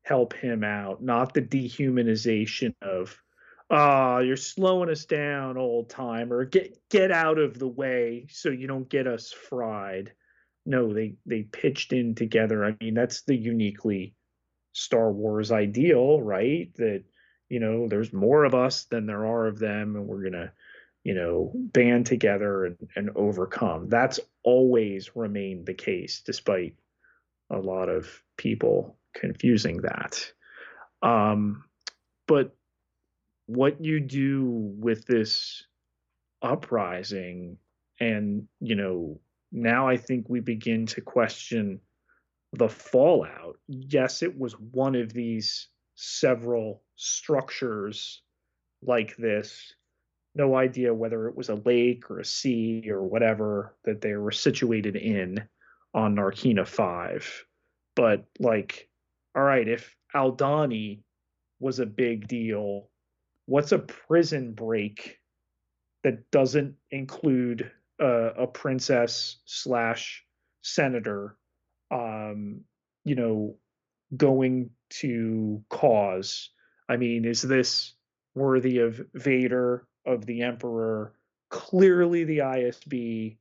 B: help him out, not the dehumanization of ah, oh, you're slowing us down, old timer. Get get out of the way so you don't get us fried. No, they they pitched in together. I mean, that's the uniquely Star Wars ideal, right? That you know, there's more of us than there are of them, and we're gonna, you know, band together and, and overcome. That's always remained the case, despite a lot of people confusing that. Um, but what you do with this uprising, and you know, now I think we begin to question the fallout. Yes, it was one of these several structures like this. No idea whether it was a lake or a sea or whatever that they were situated in on Narkina 5. But, like, all right, if aldani was a big deal, what's a prison break that doesn't include uh, a princess slash senator um, you know, going to cause? I mean, is this worthy of Vader, of the Emperor? Clearly, the ISB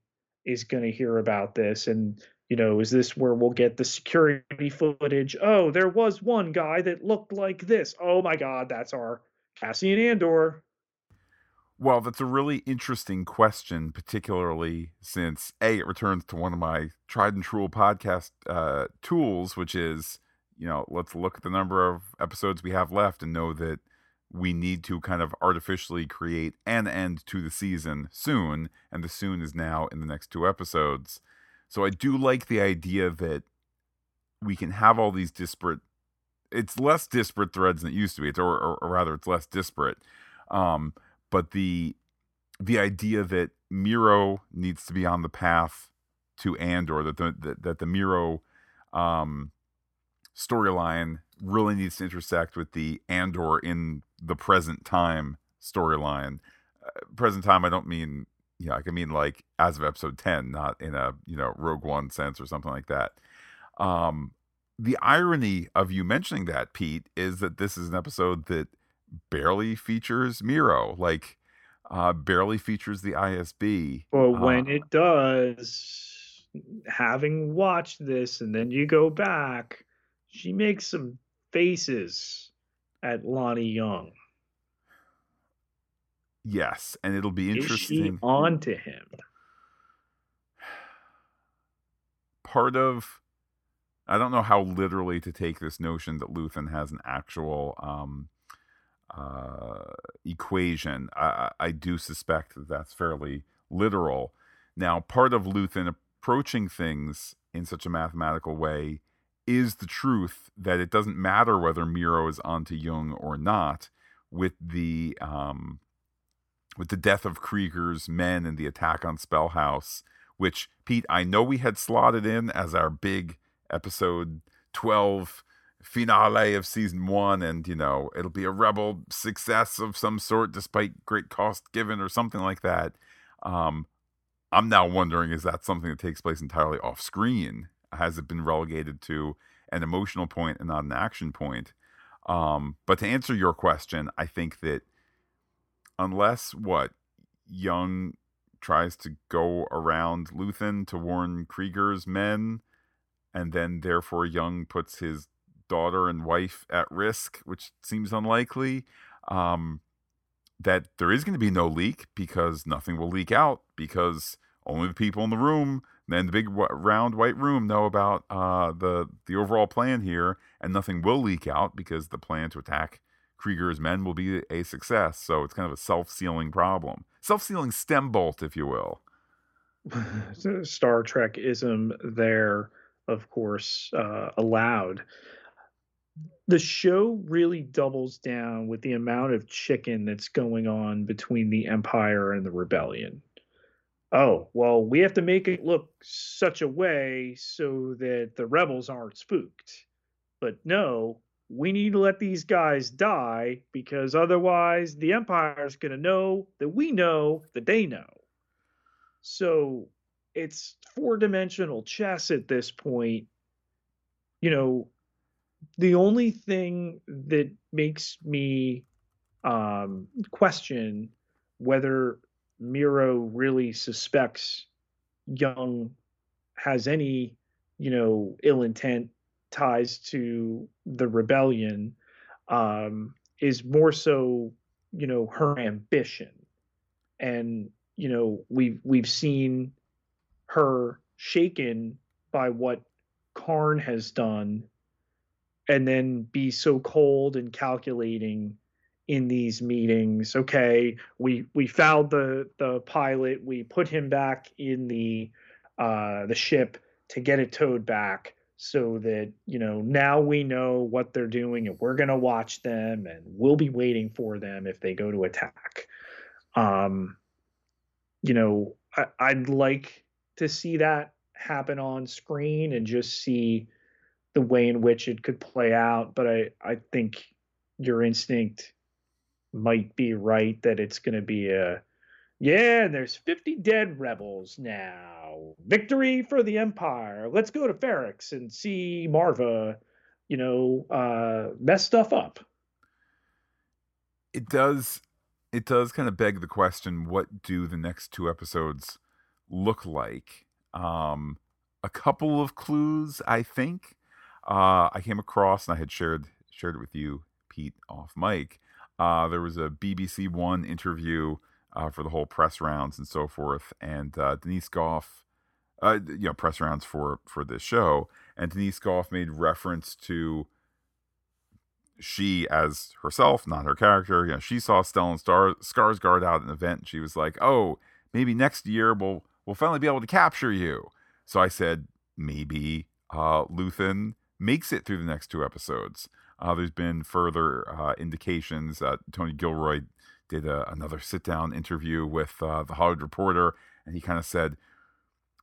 B: is going to hear about this. And, you know, is this where we'll get the security footage? Oh, there was one guy that looked like this. Oh my God, that's our Cassian Andor.
A: Well, that's a really interesting question, particularly since A, it returns to one of my tried and true podcast uh, tools, which is, you know, let's look at the number of episodes we have left and know that we need to kind of artificially create an end to the season soon. And the soon is now in the next two episodes. So I do like the idea that we can have all these disparate, it's less disparate threads than it used to be. It's, or, or, or rather, it's less disparate. Um, but the the idea that Meero needs to be on the path to Andor, that the that, that the Meero um, storyline really needs to intersect with the Andor in the present time storyline. Uh, present time, I don't mean know, I can mean like as of episode ten, not in a you know Rogue One sense or something like that. Um, the irony of you mentioning that, Pete, is that this is an episode that barely features Meero, like uh, barely features the ISB.
B: Well, when uh, it does, having watched this and then you go back, she makes some faces at Lonni Jung.
A: Yes, and it'll be interesting. Is
B: she on to him?
A: Part of I don't know how literally to take this notion that Luthen has an actual um, uh, equation. I, I do suspect that that's fairly literal. Now, part of Luthen approaching things in such a mathematical way is the truth that it doesn't matter whether Meero is onto Jung or not. With the um, with the death of Kreegyr's men and the attack on Spellhaus, which Pete, I know we had slotted in as our big episode twelve finale of season one and you know it'll be a rebel success of some sort despite great cost given or something like that. Um i'm now wondering is that something that takes place entirely off screen? Has it been relegated to an emotional point and not an action point? Um but to answer your question i think that unless what Jung tries to go around luthen to warn Kreegyr's men and then therefore Jung puts his daughter and wife at risk, which seems unlikely. Um, that there is going to be no leak because nothing will leak out because only the people in the room and the big round white room know about uh, the the overall plan here, and nothing will leak out because the plan to attack Kreegyr's men will be a success. So it's kind of a self sealing problem, self sealing stem bolt, if you will.
B: Star Trek ism there, of course, uh, allowed. The show really doubles down with the amount of chicken that's going on between the Empire and the Rebellion oh, well, we have to make it look such a way so that the rebels aren't spooked. But no, we need to let these guys die because otherwise the Empire's going to know that we know that they know. So it's four dimensional chess at this point. You know, the only thing that makes me um, question whether Meero really suspects Jung has any, you know, ill intent ties to the rebellion um, is more so, you know, her ambition. And, you know, we've we've seen her shaken by what Karn has done and then be so cold and calculating in these meetings. Okay we we found the the pilot. We put him back in the uh the ship to get it towed back so that you know now we know what they're doing and we're going to watch them and we'll be waiting for them if they go to attack. Um you know I, i'd like to see that happen on screen and just see the way in which it could play out but i i think your instinct might be right that it's going to be a yeah, there's 50 dead rebels now. Victory for the Empire. Let's go to Ferrix and see Marva, you know, uh, mess stuff up.
A: It does. It does kind of beg the question: What do the next two episodes look like? Um, a couple of clues, I think. Uh, I came across, and I had shared shared it with you, Pete, off mic. Uh, there was a BBC One interview uh, for the whole press rounds and so forth, and uh, Denise Gough, uh, you know, press rounds for for this show, and Denise Gough made reference to she as herself, not her character. You know, she saw Stellan Star- Skarsgård out at an event, and she was like, "Oh, maybe next year we'll we'll finally be able to capture you." So I said, maybe uh, Luthen makes it through the next two episodes. Uh, there's been further uh, indications Tony Gilroy did a, another sit down interview with uh, the Hollywood Reporter, and he kind of said,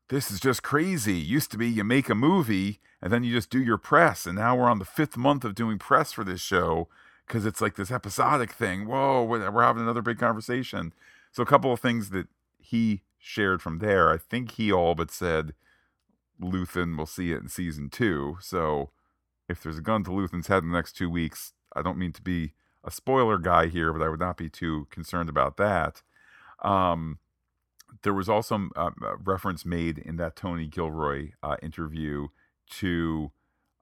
A: This is just crazy. Used to be you make a movie and then you just do your press, and now we're on the fifth month of doing press for this show because it's like this episodic thing. Whoa, we're having another big conversation. So, a couple of things that he shared from there. I think he all but said Luthen will see it in season two. So, if there's a gun to Luthen's head in the next two weeks, I don't mean to be a spoiler guy here, but I would not be too concerned about that. Um, there was also uh, a reference made in that Tony Gilroy uh, interview to,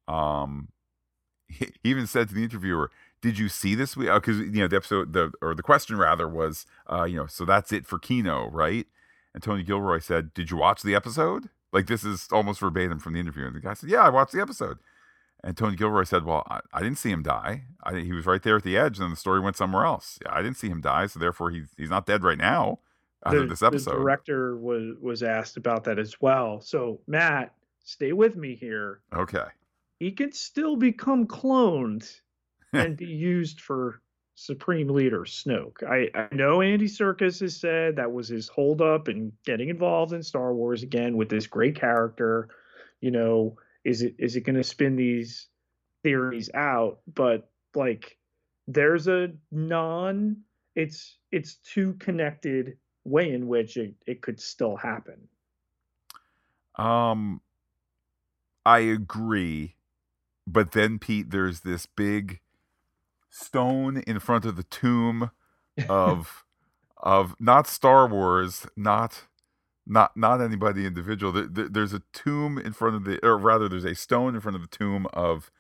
A: um, he even said to the interviewer, "Did you see this week?" Because uh, you know the episode, the or the question rather was, uh, you know, so that's it for Kino, right? And Tony Gilroy said, "Did you watch the episode?" Like this is almost verbatim from the interview. And the guy said, "Yeah, I watched the episode." And Tony Gilroy said, "Well, I, I didn't see him die. I, he was right there at the edge, and the story went somewhere else. I didn't see him die, so therefore he's he's not dead right now." After the, this episode,
B: the director was was asked about that as well. So Matt, stay with me here.
A: Okay.
B: He can still become cloned and be used for Supreme Leader Snoke. I, I know Andy Serkis has said that was his holdup in getting involved in Star Wars again with this great character. You know, is it is it going to spin these theories out but like there's a non it's it's too connected way in which it, it could still happen
A: um i agree but then pete there's this big stone in front of the tomb of of not star wars not not not anybody individual. There, there, there's a tomb in front of the, or rather, there's a stone in front of the tomb of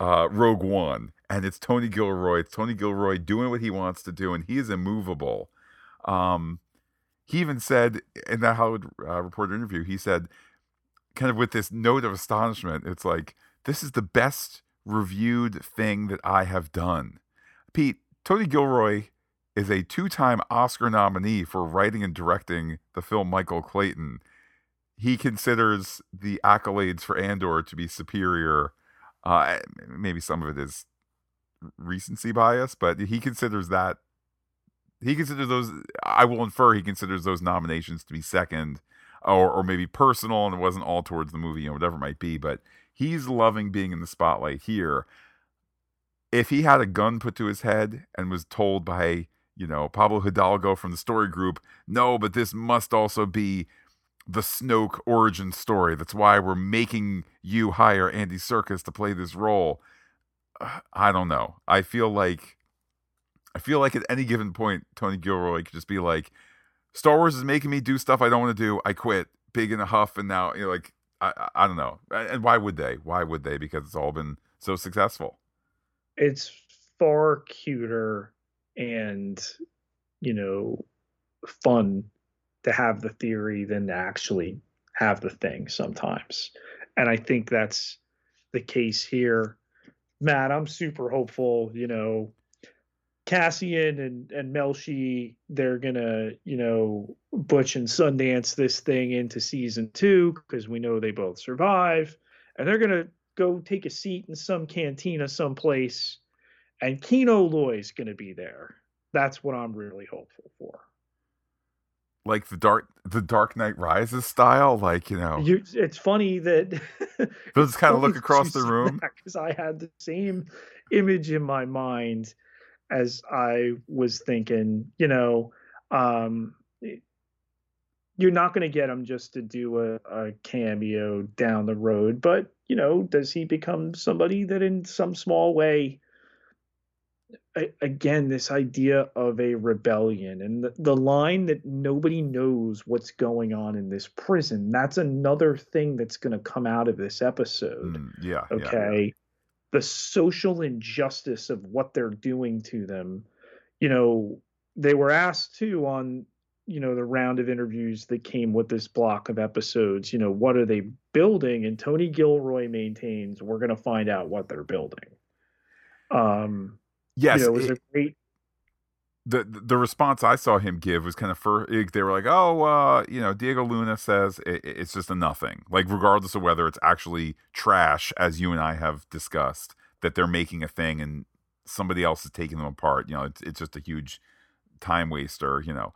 A: uh, Rogue One, and it's Tony Gilroy. It's Tony Gilroy doing what he wants to do, and he is immovable. Um, he even said in that Hollywood uh, Reporter interview, he said, kind of with this note of astonishment, it's like this is the best reviewed thing that I have done. Pete, Tony Gilroy is a two time Oscar nominee for writing and directing the film Michael Clayton. He considers the accolades for Andor to be superior. Uh, maybe some of it is recency bias, but he considers that he considers those. I will infer he considers those nominations to be second, or or maybe personal, and it wasn't all towards the movie, know, whatever it might be. But he's loving being in the spotlight here. If he had a gun put to his head and was told by you know, Pablo Hidalgo from the story group. No, but this must also be the Snoke origin story. That's why we're making you hire Andy Serkis to play this role. Uh, I don't know. I feel like I feel like at any given point, Tony Gilroy could just be like, Star Wars is making me do stuff I don't want to do. I quit. Big in a huff, and now you know, like I, I don't know. And why would they? Why would they? Because it's all been so successful.
B: It's far cuter and you know fun to have the theory than to actually have the thing sometimes and i think that's the case here matt i'm super hopeful you know cassian and and melshi they're gonna you know butch and sundance this thing into season two because we know they both survive and they're gonna go take a seat in some cantina someplace and Kino Loy's going to be there. That's what I'm really hopeful for.
A: Like the dark, the Dark Knight Rises style, like you know.
B: You, it's funny that
A: they'll just kind of look across the room
B: because I had the same image in my mind as I was thinking. You know, um, you're not going to get him just to do a, a cameo down the road, but you know, does he become somebody that in some small way again this idea of a rebellion and the, the line that nobody knows what's going on in this prison that's another thing that's going to come out of this episode
A: mm, yeah
B: okay
A: yeah.
B: The social injustice of what they're doing to them you know they were asked too on you know the round of interviews that came with this block of episodes you know what are they building and tony gilroy maintains we're going to find out what they're building um
A: Yes,
B: you know, it was it, a great.
A: The the response I saw him give was kind of for they were like, oh, uh, you know, Diego Luna says it, it's just a nothing. Like regardless of whether it's actually trash, as you and I have discussed, that they're making a thing and somebody else is taking them apart. You know, it's it's just a huge time waster. You know,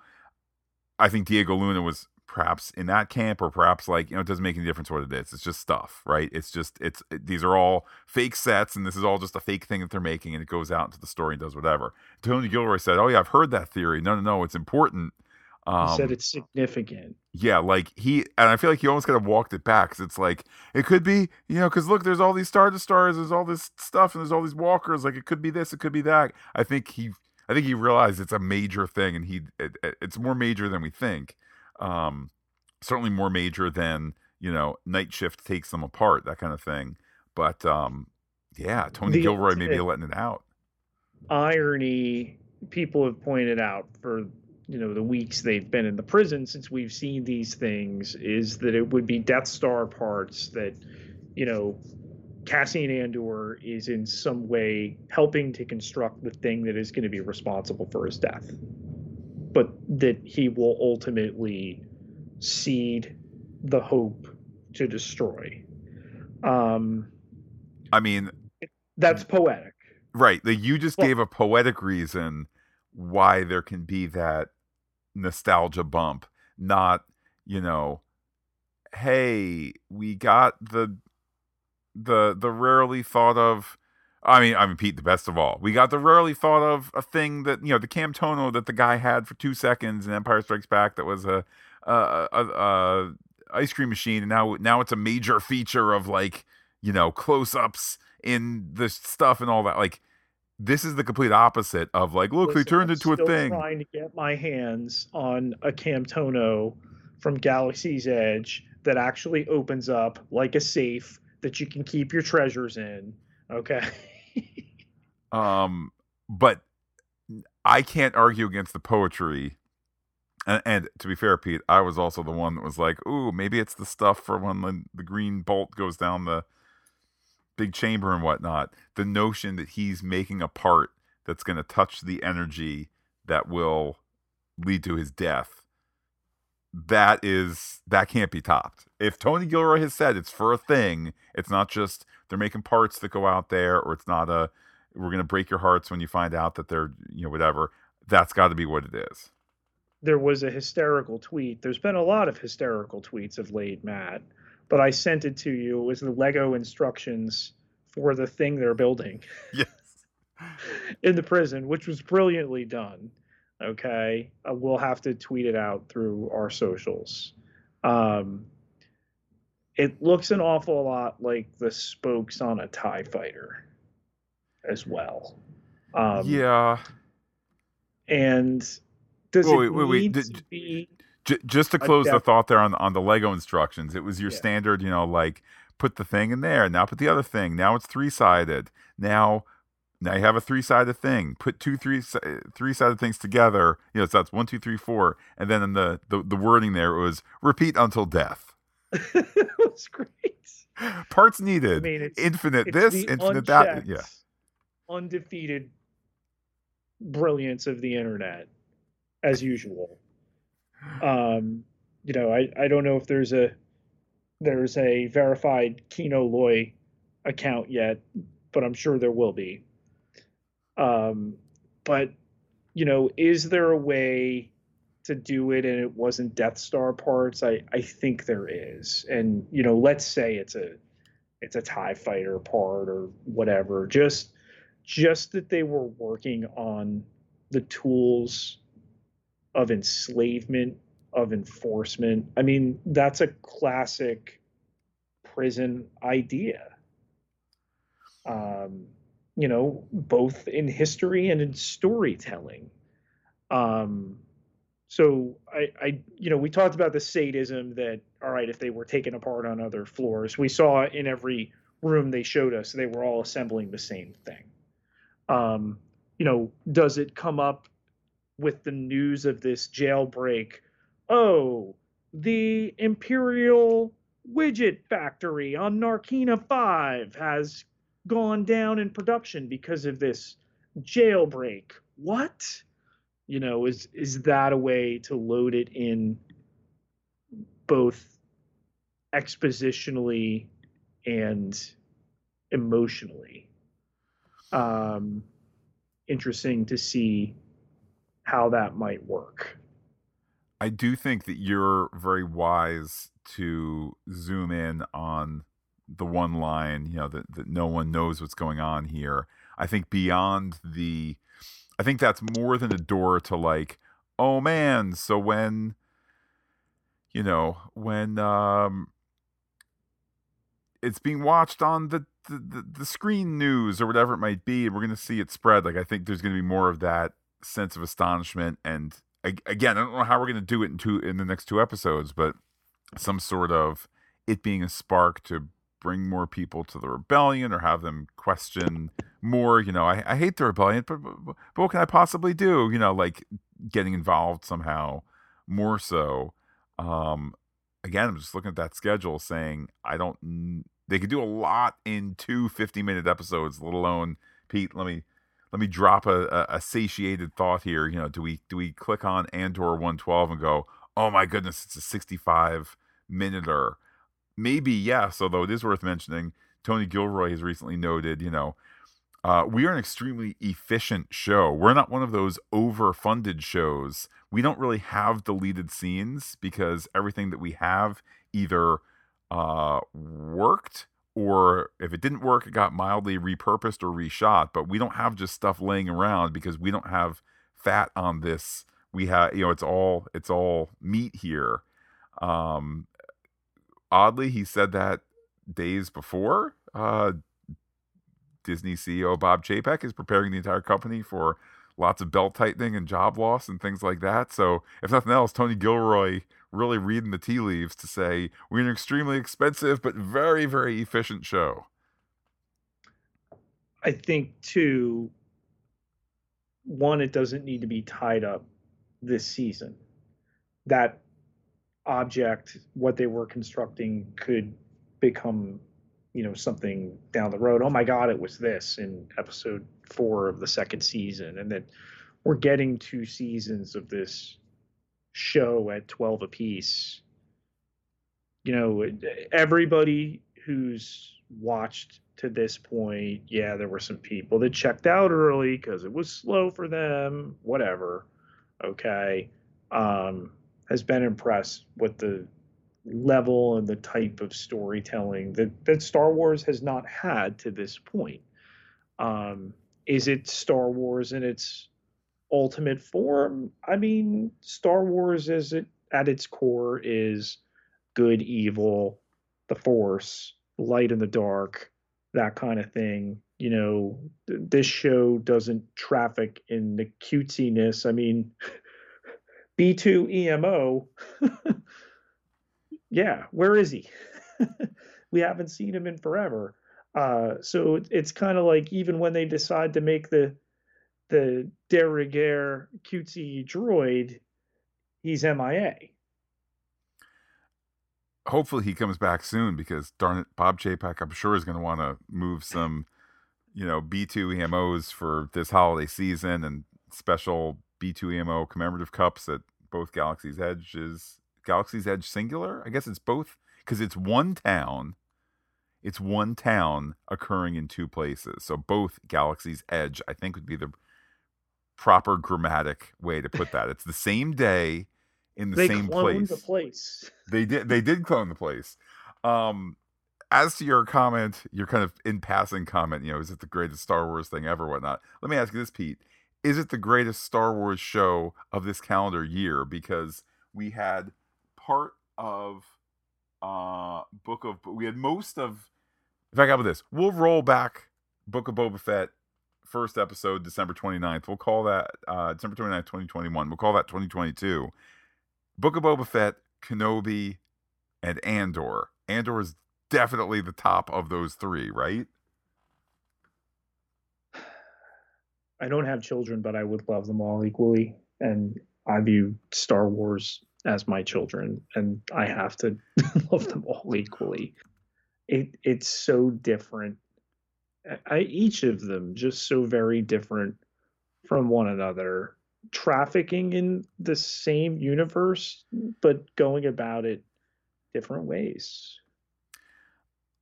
A: I think Diego Luna was perhaps in that camp or perhaps like you know it doesn't make any difference what it is it's just stuff right? It's just it's it, these are all fake sets and this is all just a fake thing that they're making and it goes out into the story and does whatever. Tony gilroy said oh yeah i've heard that theory. No no no it's important.
B: Um, he said um, it's significant.
A: yeah like he and i feel like he almost kind of walked it back because it's like it could be you know because look there's all these star destroyers there's all this stuff and there's all these walkers like it could be this it could be that. I think he i think he realized it's a major thing and he it, it's more major than we think um, certainly more major than you know night shift takes them apart that kind of thing. But um, yeah tony the, gilroy maybe letting it out.
B: irony people have pointed out for you know the weeks they've been in the prison since we've seen these things is that it would be death star parts that you know Cassian Andor is in some way helping to construct the thing that is going to be responsible for his death that he will ultimately seed the hope to destroy. Um,
A: I mean,
B: that's poetic.
A: Right. That you just well, gave a poetic reason why there can be that nostalgia bump, not, you know, hey, we got the the the rarely thought of I mean, I mean, Pete, the best of all. We got the rarely thought of a thing that you know the Camtono that the guy had for two seconds in Empire Strikes Back that was a, a, a, a ice cream machine, and now now it's a major feature of like you know close ups in the stuff and all that. Like this is the complete opposite of like, look, Listen, they turned I'm into a thing.
B: Trying to get my hands on a Camtono from Galaxy's Edge that actually opens up like a safe that you can keep your treasures in. Okay.
A: um, but I can't argue against the poetry. And, and, to be fair, Pete, I was also the one that was like, "Ooh, maybe it's the stuff for when the, the green bolt goes down the big chamber and whatnot." The notion that he's making a part that's going to touch the energy that will lead to his death. That is that can't be topped. If Tony Gilroy has said it's for a thing, it's not just they're making parts that go out there, or it's not a we're going to break your hearts when you find out that they're you know whatever. That's got to be what it is.
B: There was a hysterical tweet. There's been a lot of hysterical tweets of late, Matt, but I sent it to you. It was the Lego instructions for the thing they're building.
A: Yes.
B: in the prison, which was brilliantly done. Okay, uh, we'll have to tweet it out through our socials. Um, it looks an awful lot like the spokes on a Tie Fighter, as well.
A: Um, yeah.
B: And does wait,
A: it wait, wait,
B: need to be
A: J- just to close the thought there on on the Lego instructions, it was your yeah. standard, you know, like put the thing in there, now put the other thing. Now it's three sided. Now now you have a three sided thing. Put two three three sided things together. You know, so that's one, two, three, four, and then in the the, the wording there it was repeat until death.
B: Was great.
A: Parts needed. I mean, it's, infinite it's this, infinite that. Yeah.
B: Undefeated brilliance of the internet, as usual. Um, you know, I I don't know if there's a there's a verified Kino Loy account yet, but I'm sure there will be. Um, but you know, is there a way to do it and it wasn't Death Star parts? I I think there is. And you know, let's say it's a it's a Tie Fighter part or whatever. Just just that they were working on the tools of enslavement of enforcement. I mean, that's a classic prison idea. Um, you know, both in history and in storytelling. Um, so I, I, you know, we talked about the sadism that, all right, if they were taken apart on other floors, we saw in every room they showed us, they were all assembling the same thing. Um, you know, does it come up with the news of this jailbreak? Oh, the Imperial widget factory on Narkina 5 has gone down in production because of this jailbreak. What? You know, is is that a way to load it in both expositionally and emotionally? Um, interesting to see how that might work.
A: I do think that you're very wise to zoom in on the one line, you know, that, that no one knows what's going on here. I think beyond the, I think that's more than a door to like, oh man, so when, you know, when um, it's being watched on the, the, the screen news or whatever it might be, we're going to see it spread. Like, I think there's going to be more of that sense of astonishment. And again, I don't know how we're going to do it in two, in the next two episodes, but some sort of it being a spark to bring more people to the rebellion or have them question more you know i, I hate the rebellion but, but, but what can i possibly do you know like getting involved somehow more so um again i'm just looking at that schedule saying i don't they could do a lot in two 50 minute episodes let alone pete let me let me drop a, a, a satiated thought here you know do we do we click on andor 112 and go oh my goodness it's a 65 minuter maybe yes, although it is worth mentioning, Tony Gilroy has recently noted, you know, uh, we are an extremely efficient show. We're not one of those overfunded shows. We don't really have deleted scenes because everything that we have either uh, worked or if it didn't work, it got mildly repurposed or reshot. But we don't have just stuff laying around because we don't have fat on this. We have, you know, it's all it's all meat here. Um, oddly, he said that days before. Uh, Disney CEO Bob Chapek is preparing the entire company for lots of belt tightening and job loss and things like that. So, if nothing else, Tony Gilroy really reading the tea leaves to say we're an extremely expensive but very, very efficient show.
B: I think too. One, it doesn't need to be tied up this season. That object, what they were constructing, could become, you know, something down the road. Oh my God, it was this in episode four of the second season, and then we're getting two seasons of this show at twelve apiece. You know, everybody who's watched to this point, yeah, there were some people that checked out early because it was slow for them, whatever. Okay. Um, has been impressed with the level and the type of storytelling that, that Star Wars has not had to this point. Um, is it Star Wars in its ultimate form? I mean, Star Wars is it at its core is good, evil, the Force, light and the dark, that kind of thing. You know, th- this show doesn't traffic in the cutesiness. I mean, B2 EMO, yeah, where is he? we haven't seen him in forever. Uh, so it, it's kind of like even when they decide to make the the de rigueur cutesy droid, he's MIA
A: hopefully he comes back soon because darn it, Bob Chapek, I'm sure is going to want to move some, you know, B2 EMOs for this holiday season and special B2 EMO commemorative cups at both Galaxy's Edges. Galaxy's Edge singular? I guess it's both because it's one town. It's one town occurring in two places. So both Galaxy's Edge, I think, would be the proper grammatic way to put that. It's the same day in the
B: they
A: same place.
B: the place.
A: They did. They did clone the place. Um, as to your comment, your kind of in passing comment, you know, is it the greatest Star Wars thing ever? Whatnot. Let me ask you this, Pete: Is it the greatest Star Wars show of this calendar year? Because we had part of uh Book of we had most of. In fact, how about this? We'll roll back Book of Boba Fett first episode December 29th. We'll call that uh December 29th, 2021. We'll call that 2022. Book of Boba Fett, Kenobi, and Andor. Andor is definitely the top of those three, right?
B: I don't have children, but I would love them all equally. And I view Star Wars as my children, and I have to love them all equally. It it's so different. I, each of them just so very different from one another. Trafficking in the same universe, but going about it different ways.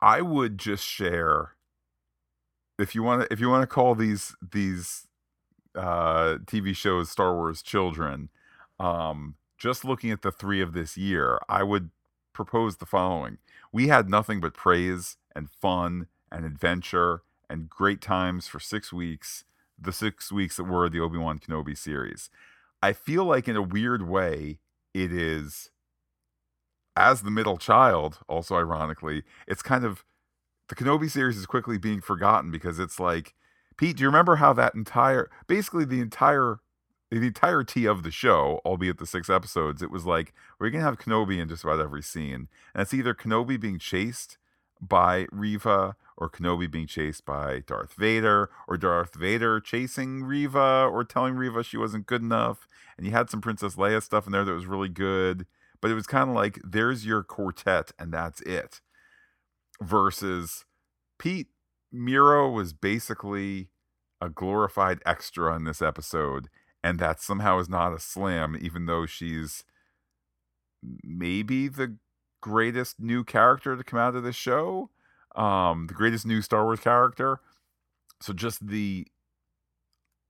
A: I would just share if you want to if you want to call these these uh TV shows Star Wars children um just looking at the 3 of this year I would propose the following we had nothing but praise and fun and adventure and great times for 6 weeks the 6 weeks that were the Obi-Wan Kenobi series. I feel like in a weird way it is as the middle child, also ironically, it's kind of the Kenobi series is quickly being forgotten because it's like, Pete, do you remember how that entire, basically the entire, the entirety of the show, albeit the six episodes, it was like we're gonna have Kenobi in just about every scene, and it's either Kenobi being chased by Reva or Kenobi being chased by Darth Vader or Darth Vader chasing Reva or telling Reva she wasn't good enough, and you had some Princess Leia stuff in there that was really good but it was kind of like there's your quartet and that's it. Versus pete Meero was basically a glorified extra in this episode and that somehow is not a slam even though she's maybe the greatest new character to come out of this show um the greatest new star wars character so just the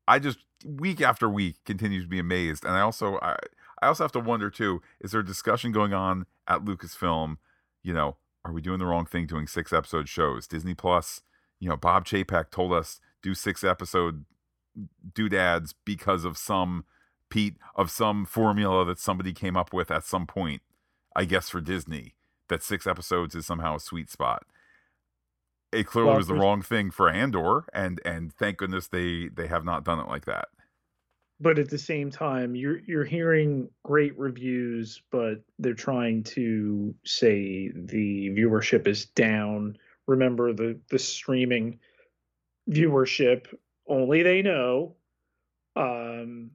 A: i just week after week continues to be amazed and i also i I also have to wonder too: is there a discussion going on at Lucasfilm? You know, are we doing the wrong thing doing six episode shows? Disney Plus, you know, Bob Chapek told us do six episode doodads because of some Pete of some formula that somebody came up with at some point. I guess for Disney, that six episodes is somehow a sweet spot. It clearly
B: Well,
A: was the wrong thing for Andor, and and thank goodness they they have not done it like that.
B: but at the same time, you're you're hearing great reviews, but they're trying to say the viewership is down. Remember the the streaming viewership only they know. Um,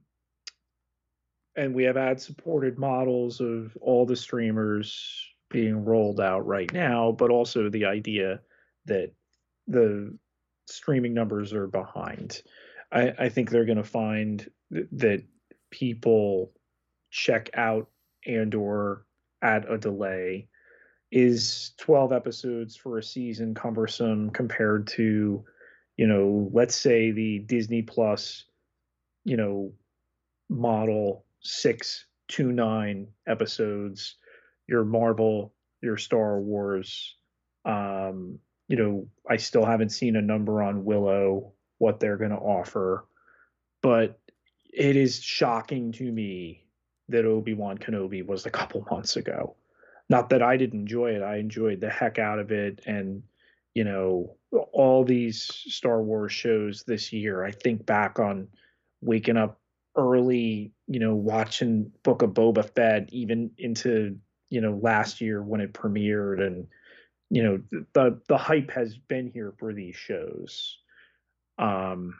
B: and we have ad supported models of all the streamers being rolled out right now, but also the idea that the streaming numbers are behind. I, I think they're going to find th- that people check out Andor at a delay. Is 12 episodes for a season cumbersome compared to, you know, let's say the Disney Plus, you know, model six to nine episodes, your Marvel, your Star Wars. Um, you know, I still haven't seen a number on Willow, what they're going to offer, but it is shocking to me that Obi Wan Kenobi was a couple months ago. Not that I didn't enjoy it, I enjoyed the heck out of it. And, you know, all these Star Wars shows this year, I think back on waking up early, you know, watching Book of Boba Fett, even into, you know, last year when it premiered. And, you know, the, the hype has been here for these shows. Um,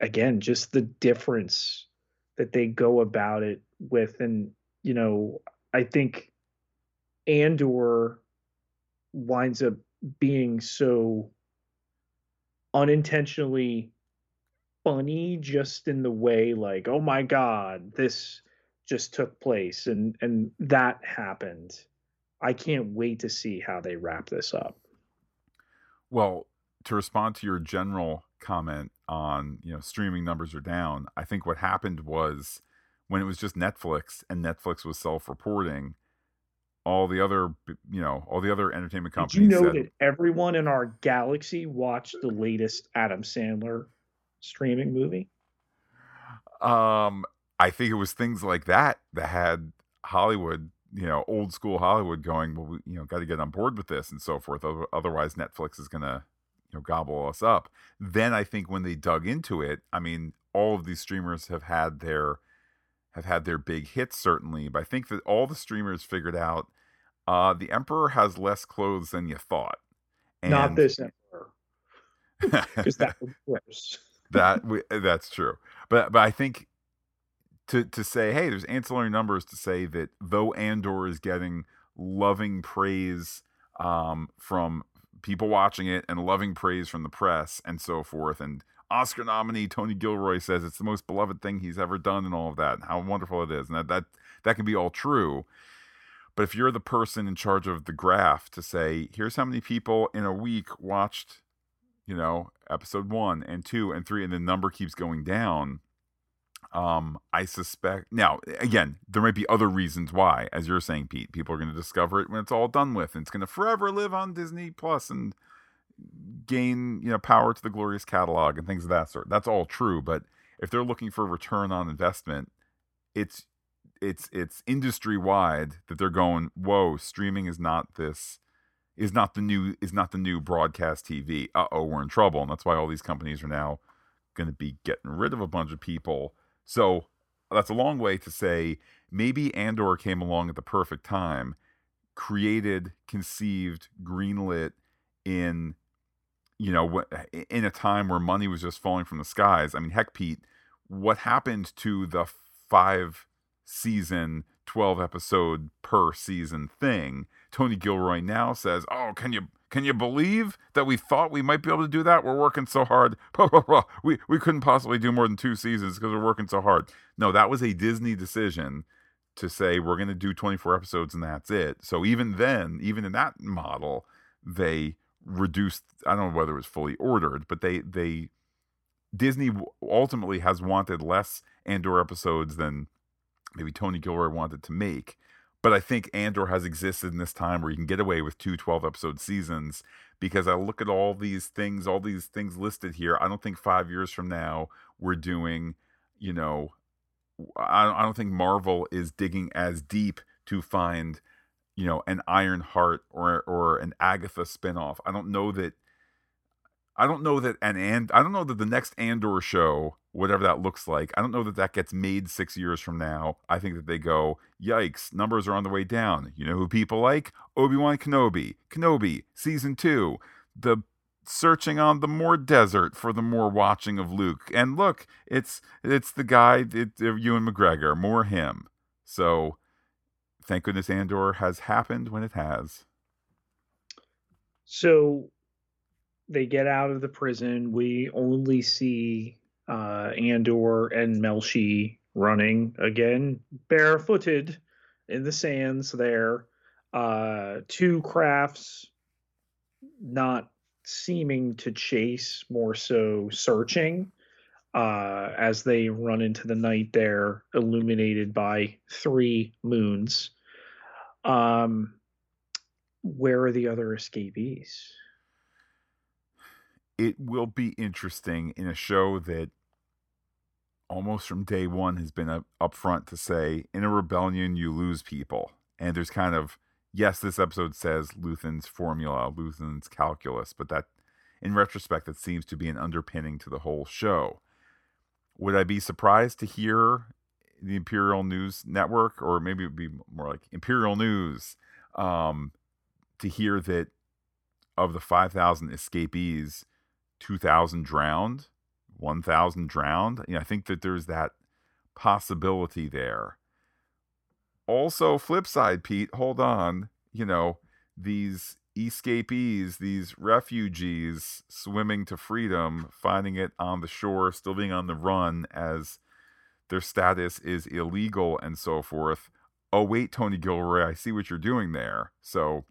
B: again, just the difference that they go about it with. And, you know, I think Andor winds up being so unintentionally funny just in the way like oh my god this just took place and and that happened. I can't wait to see how they wrap this up.
A: Well to respond to your general comment on you know streaming numbers are down i think what happened was when it was just netflix and netflix was self-reporting all the other you know all the other entertainment companies
B: Did you know
A: said,
B: that everyone in our galaxy watched the latest adam sandler streaming movie?
A: Um i think it was things like that that had hollywood you know old school hollywood going well we, you know got to get on board with this and so forth. Otherwise netflix is going to you know gobble us up. Then i think when they dug into it i mean all of these streamers have had their have had their big hits certainly but i think that all the streamers figured out uh the emperor has less clothes than you thought
B: and not this emperor. Because that was worse
A: that we, that's true. But but i think to to say hey there's ancillary numbers to say that though andor is getting loving praise um, from people watching it and loving praise from the press and so forth and oscar nominee tony gilroy says it's the most beloved thing he's ever done and all of that and how wonderful it is and that that, that can be all true. But if you're the person in charge of the graph to say here's how many people in a week watched you know, episode one and two and three, and the number keeps going down. Um, I suspect now again, there might be other reasons why, as you're saying, Pete. People are going to discover it when it's all done with, and it's going to forever live on Disney Plus and gain you know power to the glorious catalog and things of that sort. That's all true, but if they're looking for a return on investment, it's it's it's industry wide that they're going. Whoa, streaming is not this is not the new is not the new broadcast TV. Uh oh, we're in trouble, and that's why all these companies are now going to be getting rid of a bunch of people. So that's a long way to say maybe Andor came along at the perfect time, created, conceived, greenlit in you know in a time where money was just falling from the skies. I mean, heck, Pete, what happened to the five season 12 episode per season thing. Tony Gilroy now says, "Oh, can you can you believe that we thought we might be able to do that? We're working so hard. We we couldn't possibly do more than two seasons because we're working so hard." No, that was a Disney decision to say we're going to do 24 episodes and that's it. So even then, even in that model, they reduced I don't know whether it was fully ordered, but they they Disney ultimately has wanted less Andor episodes than maybe Tony Gilroy wanted to make. But I think Andor has existed in this time where you can get away with two 12 episode seasons because I look at all these things, all these things listed here. I don't think five years from now we're doing, you know, I don't think Marvel is digging as deep to find, you know, an Ironheart or or an Agatha spinoff. I don't know that. I don't know that an and I don't know that the next Andor show whatever that looks like. I don't know that that gets made six years from now. I think that they go, yikes, numbers are on the way down. You know who people like? Obi Wan Kenobi, Kenobi, season two, the searching on the more desert for the more watching of Luke. And look, it's it's the guy, it, uh, Ewan McGregor, more him. So thank goodness Andor has happened when it has.
B: So they get out of the prison. We only see uh, Andor and Melshi running again, barefooted in the sands there. Uh, two crafts not seeming to chase, more so searching uh, as they run into the night there, illuminated by three moons. Um, where are the other escapees?
A: It will be interesting in a show that almost from day one has been up upfront to say in a rebellion you lose people. And there's kind of yes this episode says luthen's formula luthen's calculus but that in retrospect that seems to be an underpinning to the whole show. Would i be surprised to hear the imperial news network or maybe it would be more like imperial news um, to hear that of the 5000 escapees 2,000 drowned, 1,000 drowned. You know, I think that there's that possibility there. Also, flip side, Pete, hold on. You know, these escapees, these refugees swimming to freedom, finding it on the shore, still being on the run as their status is illegal and so forth. Oh, wait, Tony Gilroy, I see what you're doing there. So,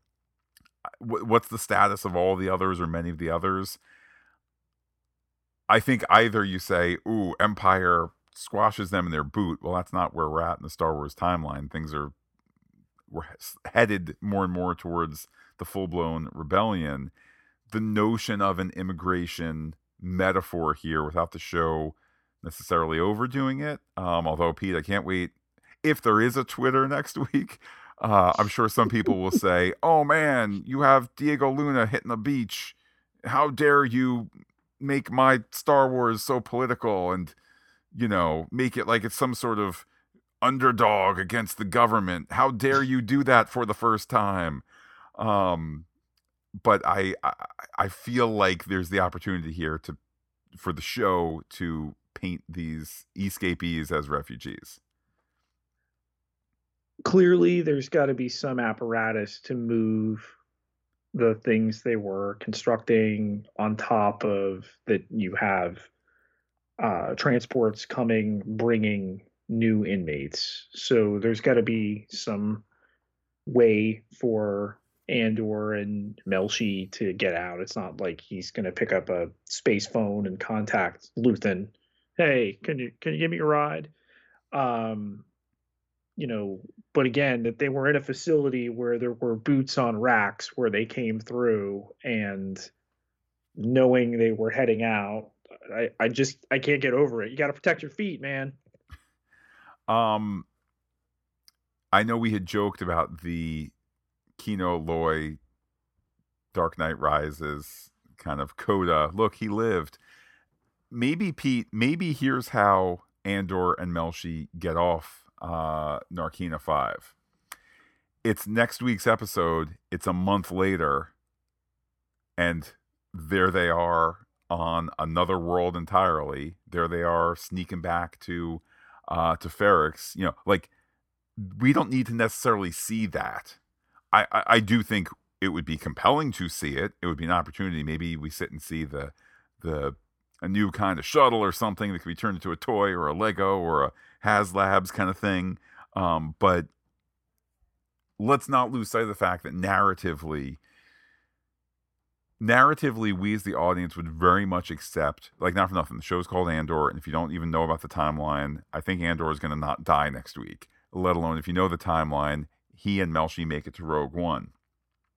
A: uh, what's the status of all the others or many of the others? I think either you say, "Ooh, Empire squashes them in their boot." Well, that's not where we're at in the Star Wars timeline. Things are we're headed more and more towards the full-blown rebellion. The notion of an immigration metaphor here, without the show necessarily overdoing it. Um, although Pete, I can't wait if there is a Twitter next week. Uh, I'm sure some people will say, "Oh man, you have Diego Luna hitting the beach. How dare you make my Star Wars so political and you know make it like it's some sort of underdog against the government. How dare you do that for the first time? Um, but I, I I feel like there's the opportunity here to for the show to paint these escapees as refugees.
B: Clearly, there's got to be some apparatus to move the things they were constructing on top of that you have uh, transports coming bringing new inmates. So there's got to be some way for andor and melshi to get out. It's not like he's going to pick up a space phone and contact luthen. Hey can you can you give me a ride? Um you know, but again, that they were in a facility where there were boots on racks where they came through and knowing they were heading out, I, I just I can't get over it. You got to protect your feet, man.
A: Um, I know we had joked about the Kino Loy Dark Knight Rises kind of coda. Look, he lived. Maybe Pete. Maybe here's how Andor and Melshi get off uh, Narkina 5. It's next week's episode. It's a month later. And there they are on another world entirely. There they are sneaking back to uh to Ferrix. You know, like we don't need to necessarily see that. I, I, I do think it would be compelling to see it. It would be an opportunity. Maybe we sit and see the the a new kind of shuttle or something that could be turned into a toy or a Lego or a HasLabs kind of thing. Um, but let's not lose sight of the fact that narratively, narratively, we as the audience would very much accept, like not for nothing, the show's called Andor, and if you don't even know about the timeline, I think Andor is going to not die next week. Let alone if you know the timeline, he and Melshi make it to Rogue One.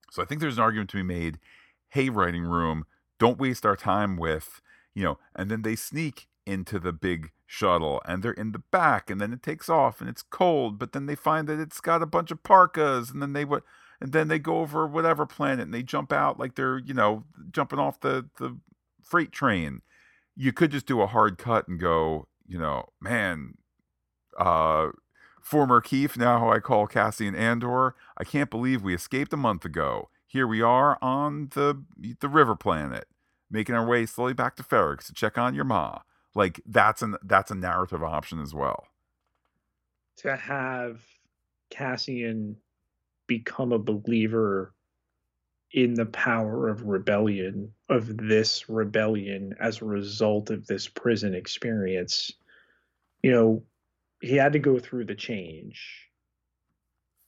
A: So I think there's an argument to be made. Hey, writing room, don't waste our time with you know, and then they sneak into the big shuttle and they're in the back and then it takes off and it's cold, but then they find that it's got a bunch of parkas and then they what and then they go over whatever planet and they jump out like they're, you know, jumping off the the freight train. you could just do a hard cut and go, you know, man, uh, former Keef, now I call Cassian Andor. I can't believe we escaped a month ago. Here we are on the the river planet, making our way slowly back to Ferrix to check on your ma. Like that's an that's a narrative option as well.
B: To have Cassian become a believer in the power of rebellion, of this rebellion as a result of this prison experience. You know, he had to go through the change.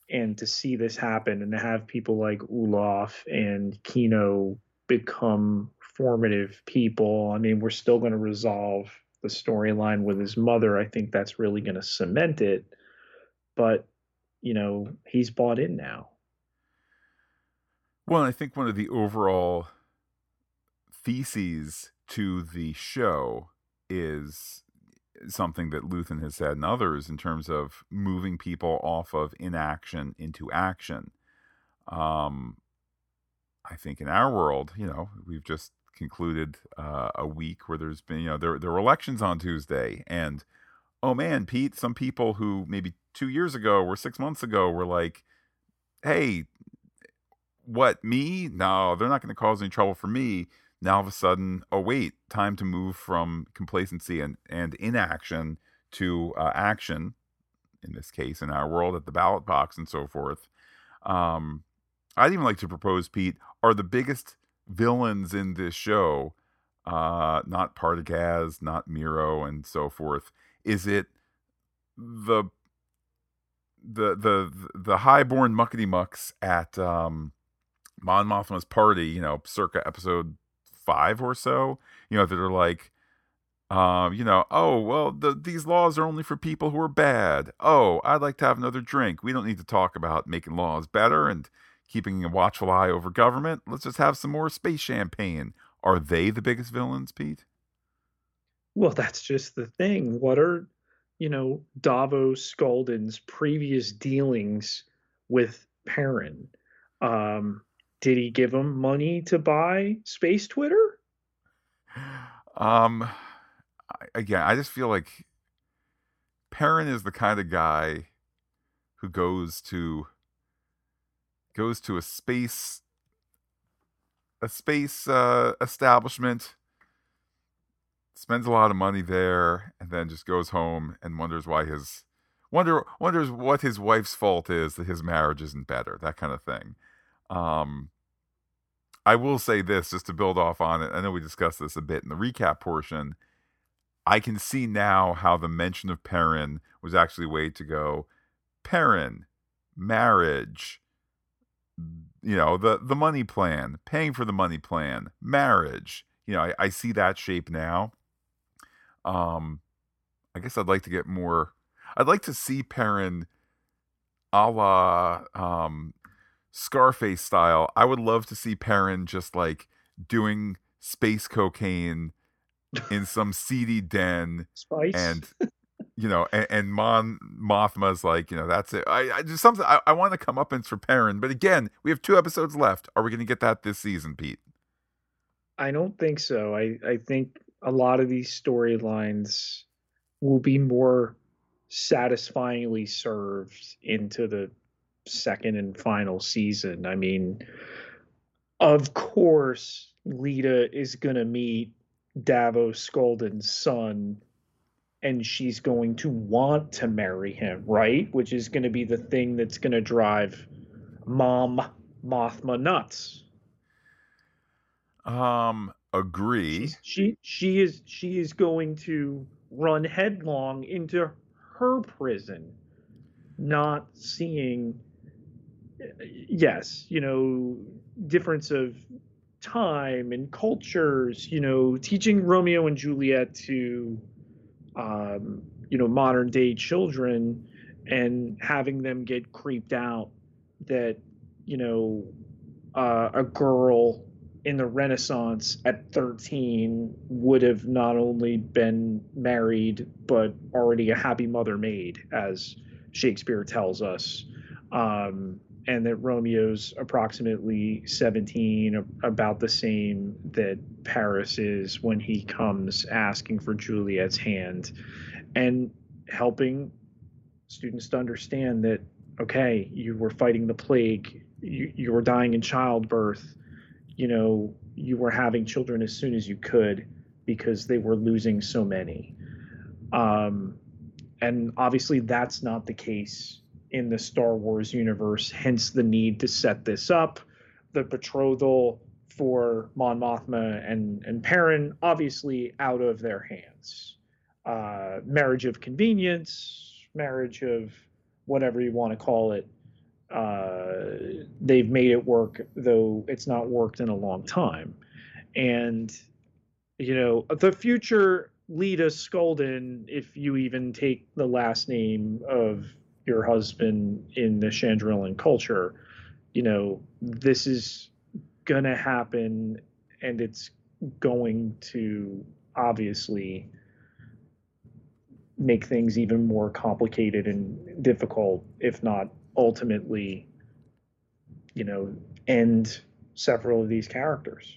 B: And to see this happen and to have people like Ulaf and Kino become formative people, I mean, we're still going to resolve the storyline with his mother. I think that's really going to cement it. But, you know, he's bought in now.
A: Well, I think one of the overall theses to the show is something that Luthen has said and others in terms of moving people off of inaction into action. Um, I think in our world, you know, we've just concluded uh, a week where there's been, you know, there there were elections on Tuesday, and oh man, Pete, some people who maybe two years ago or six months ago were like, "Hey, what me? No, they're not going to cause any trouble for me." Now all of a sudden, oh wait, time to move from complacency and and inaction to uh, action. In this case, in our world, at the ballot box and so forth. Um, I'd even like to propose, Pete, are the biggest villains in this show, uh, not Partagaz, not Meero, and so forth. Is it the the the the highborn muckety mucks at um, Mon Mothma's party? You know, circa episode five or so. You know, that are like. Um, you know, oh well, the, these laws are only for people who are bad. Oh, I'd like to have another drink. We don't need to talk about making laws better and keeping a watchful eye over government. Let's just have some more space champagne. Are they the biggest villains, Pete?
B: Well, that's just the thing. What are, you know, Davos Sculdun's previous dealings with Perrin? Um, did he give him money to buy space Twitter?
A: Um, again, I just feel like Perrin is the kind of guy who goes to goes to a space a space uh, establishment spends a lot of money there and then just goes home and wonders why his wonder wonders what his wife's fault is that his marriage isn't better that kind of thing. Um i will say this just to build off on it i know we discussed this a bit in the recap portion. I can see now how the mention of perrin was actually way to go perrin marriage you know the the money plan paying for the money plan marriage you know i, I see that shape now um i guess i'd like to get more i'd like to see perrin a la um scarface style i would love to see perrin just like doing space cocaine in some seedy den
B: Spice.
A: and you know, and, and Mon Mothma's like, you know, that's it. I, I just something I, I want to come up and for Perrin, but again, we have two episodes left. Are we going to get that this season, Pete?
B: I don't think so. I I think a lot of these storylines will be more satisfyingly served into the second and final season. I mean, of course, Leida is going to meet Davos Sculdun's son and she's going to want to marry him, right? Which is going to be the thing that's going to drive Mon Mothma nuts.
A: Um, agree.
B: She's, she she is she is going to run headlong into her prison, not seeing. Yes, you know, difference of time and cultures. You know, teaching Romeo and Juliet to um, you know modern day children and having them get creeped out that you know uh, a girl in the renaissance at 13 would have not only been married but already a happy mother maid as shakespeare tells us. Um, and that Romeo's approximately 17, about the same that Paris is when he comes asking for Juliet's hand, and helping students to understand that, okay, you were fighting the plague, you, you were dying in childbirth, you know, you were having children as soon as you could because they were losing so many. Um, and obviously, that's not the case in the Star Wars universe, hence the need to set this up. The betrothal for Mon Mothma and, and Perrin, obviously out of their hands. Uh, marriage of convenience, marriage of whatever you want to call it. Uh, they've made it work, though it's not worked in a long time. And, you know, the future Leida Sculdun, if you even take the last name of your husband in the Chandrilan culture, you know, this is going to happen and it's going to obviously make things even more complicated and difficult, if not ultimately, you know, end several of these characters.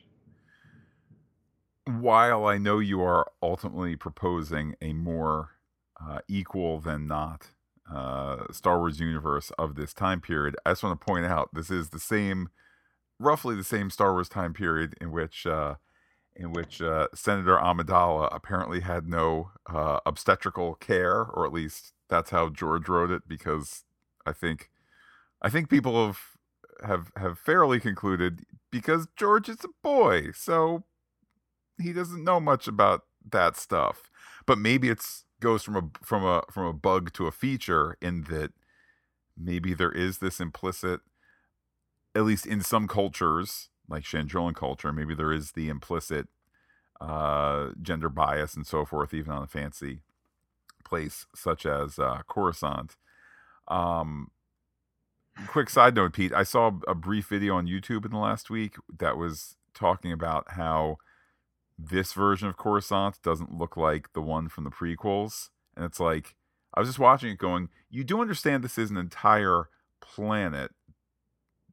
A: While I know you are ultimately proposing a more uh, equal than not uh, Star Wars universe of this time period, I just want to point out this is the same, roughly the same Star Wars time period in which uh, in which uh, Senator Amidala apparently had no uh, obstetrical care, or at least that's how George wrote it. Because I think, I think people have have have fairly concluded because George is a boy, so he doesn't know much about that stuff. But maybe it's goes from a from a from a bug to a feature in that maybe there is this implicit, at least in some cultures, like Chandrilan culture, maybe there is the implicit uh, gender bias and so forth, even on a fancy place such as uh, Coruscant. Um, quick side note, Pete, I saw a brief video on YouTube in the last week that was talking about how this version of Coruscant doesn't look like the one from the prequels. And it's like, I was just watching it going, you do understand this is an entire planet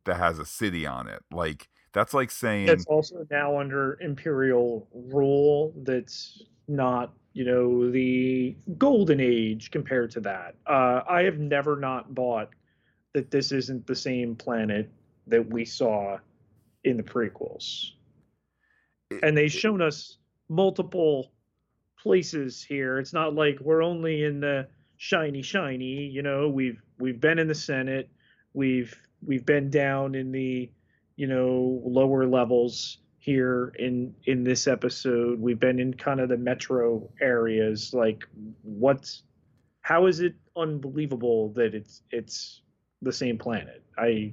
A: that has a city on it. Like, that's like saying
B: it's also now under imperial rule. That's not you know the golden age compared to that. Uh, I have never not bought that this isn't the same planet that we saw in the prequels, and they've shown us multiple places here. It's not like we're only in the shiny shiny. You know, we've we've been in the Senate, we've we've been down in the you know lower levels here in in this episode we've been in kind of the metro areas like what's how is it unbelievable that it's it's the same planet i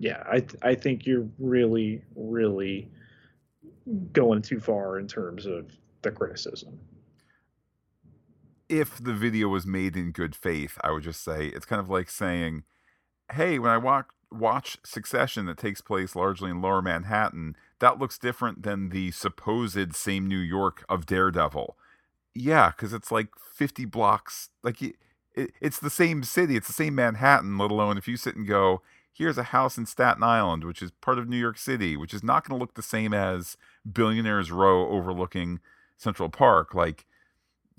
B: yeah i i think you're really really going too far in terms of the criticism
A: if the video was made in good faith i would just say it's kind of like saying hey when i walk watch Succession that takes place largely in lower Manhattan, that looks different than the supposed same New York of Daredevil. Yeah, because it's like 50 blocks. Like it, it's the same city, it's the same Manhattan, let alone if you sit and go, here's a house in Staten Island, which is part of New York City, which is not going to look the same as Billionaires Row overlooking Central Park. Like,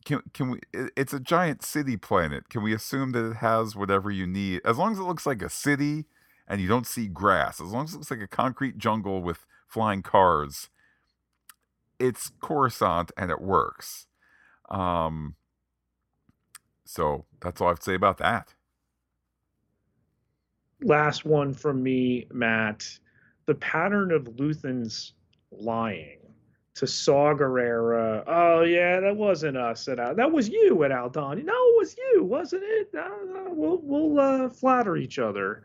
A: can can we? It's a giant city planet. Can we assume that it has whatever you need, as long as it looks like a city and you don't see grass, as long as it looks like a concrete jungle with flying cars, it's Coruscant and it works. Um, so that's all I have to say about that.
B: Last one from me, Matt. The pattern of Luthen's lying to Saw Gerrera. Oh yeah, that wasn't us at Al- that was you at Aldhani. No, it was you, wasn't it? We'll we'll uh, flatter each other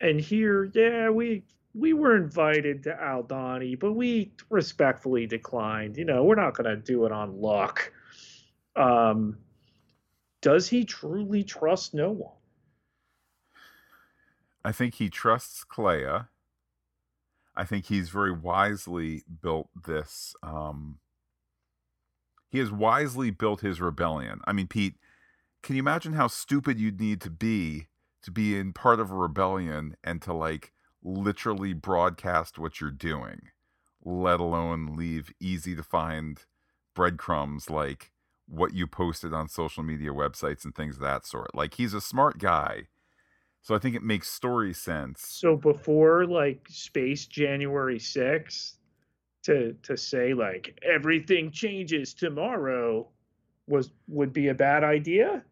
B: and here, yeah, we we were invited to Aldhani, but we respectfully declined. You know, we're not going to do it on luck. Um, does he truly trust no one?
A: I think he trusts Kleya. I think he's very wisely built this. Um, he has wisely built his rebellion. I mean, Pete, can you imagine how stupid you'd need to be to be in part of a rebellion and to like literally broadcast what you're doing, let alone leave easy to find breadcrumbs like what you posted on social media websites and things of that sort. Like he's a smart guy. So I think it makes story sense.
B: So before like Space January 6th to to say like everything changes tomorrow was would be a bad idea?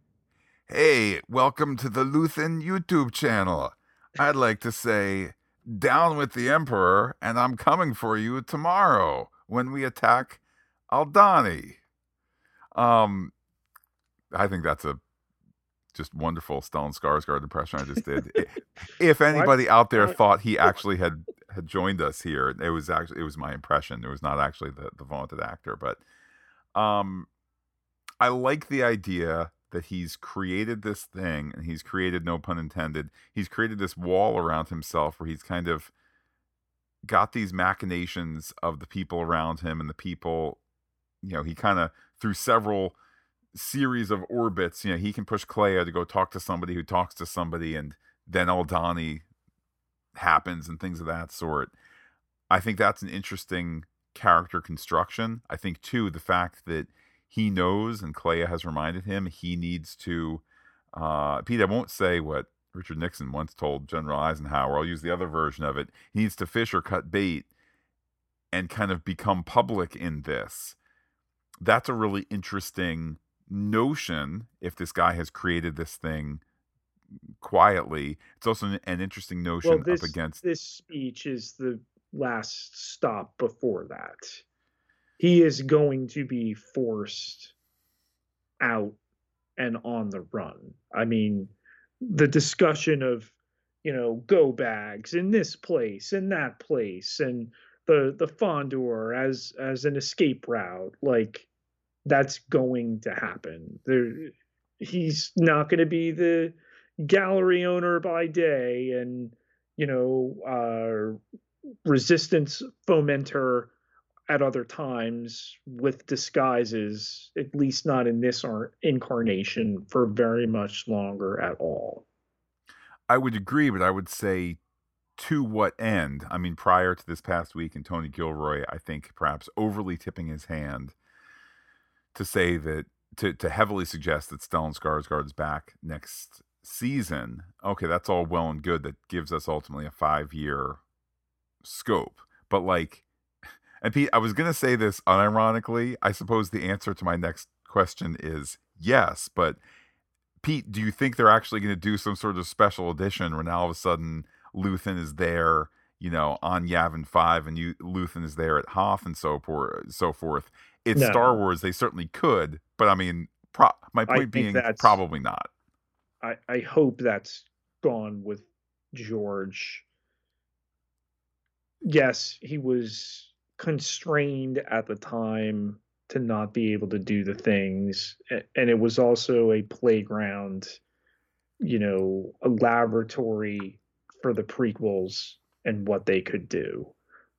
A: Hey, welcome to the Luthen YouTube channel. I'd like to say down with the Emperor and I'm coming for you tomorrow when we attack Aldhani. Um, I think that's a just wonderful Stellan Skarsgård impression I just did. if anybody out there thought he actually had had joined us here, it was actually it was my impression. It was not actually the the vaunted actor, but um, I like the idea that he's created this thing and he's created no pun intended he's created this wall around himself where he's kind of got these machinations of the people around him and the people you know he kind of through several series of orbits you know he can push Kleya to go talk to somebody who talks to somebody and then Aldhani happens and things of that sort. I think that's an interesting character construction. I think too the fact that he knows and Kleya has reminded him he needs to uh Pete I won't say what Richard Nixon once told General Eisenhower. I'll use the other version of it. He needs to fish or cut bait and kind of become public in this. That's a really interesting notion if this guy has created this thing quietly it's also an, an interesting notion
B: well, this,
A: up against
B: this speech is the last stop before that he is going to be forced out and on the run. I mean, the discussion of, you know, go bags in this place and that place and the the Fondor as as an escape route, like that's going to happen. There he's not going to be the gallery owner by day and you know uh resistance fomenter at other times with disguises, at least not in this incarnation, for very much longer at all.
A: I would agree, but I would say to what end? I mean, prior to this past week, and Tony Gilroy, I think perhaps overly tipping his hand to say that to to heavily suggest that Stellan Skarsgård is back next season. Okay, that's all well and good. That gives us ultimately a five year scope, but like and Pete, I was going to say this unironically. I suppose the answer to my next question is yes. But Pete, do you think they're actually going to do some sort of special edition where now all of a sudden Luthen is there, you know, on Yavin 5 and you, Luthen is there at Hoth and so, forth? so forth? It's no. Star Wars. They certainly could. But I mean, pro- my point being, probably not.
B: I, I hope that's gone with George. Yes, he was constrained at the time to not be able to do the things and it was also a playground you know a laboratory for the prequels and what they could do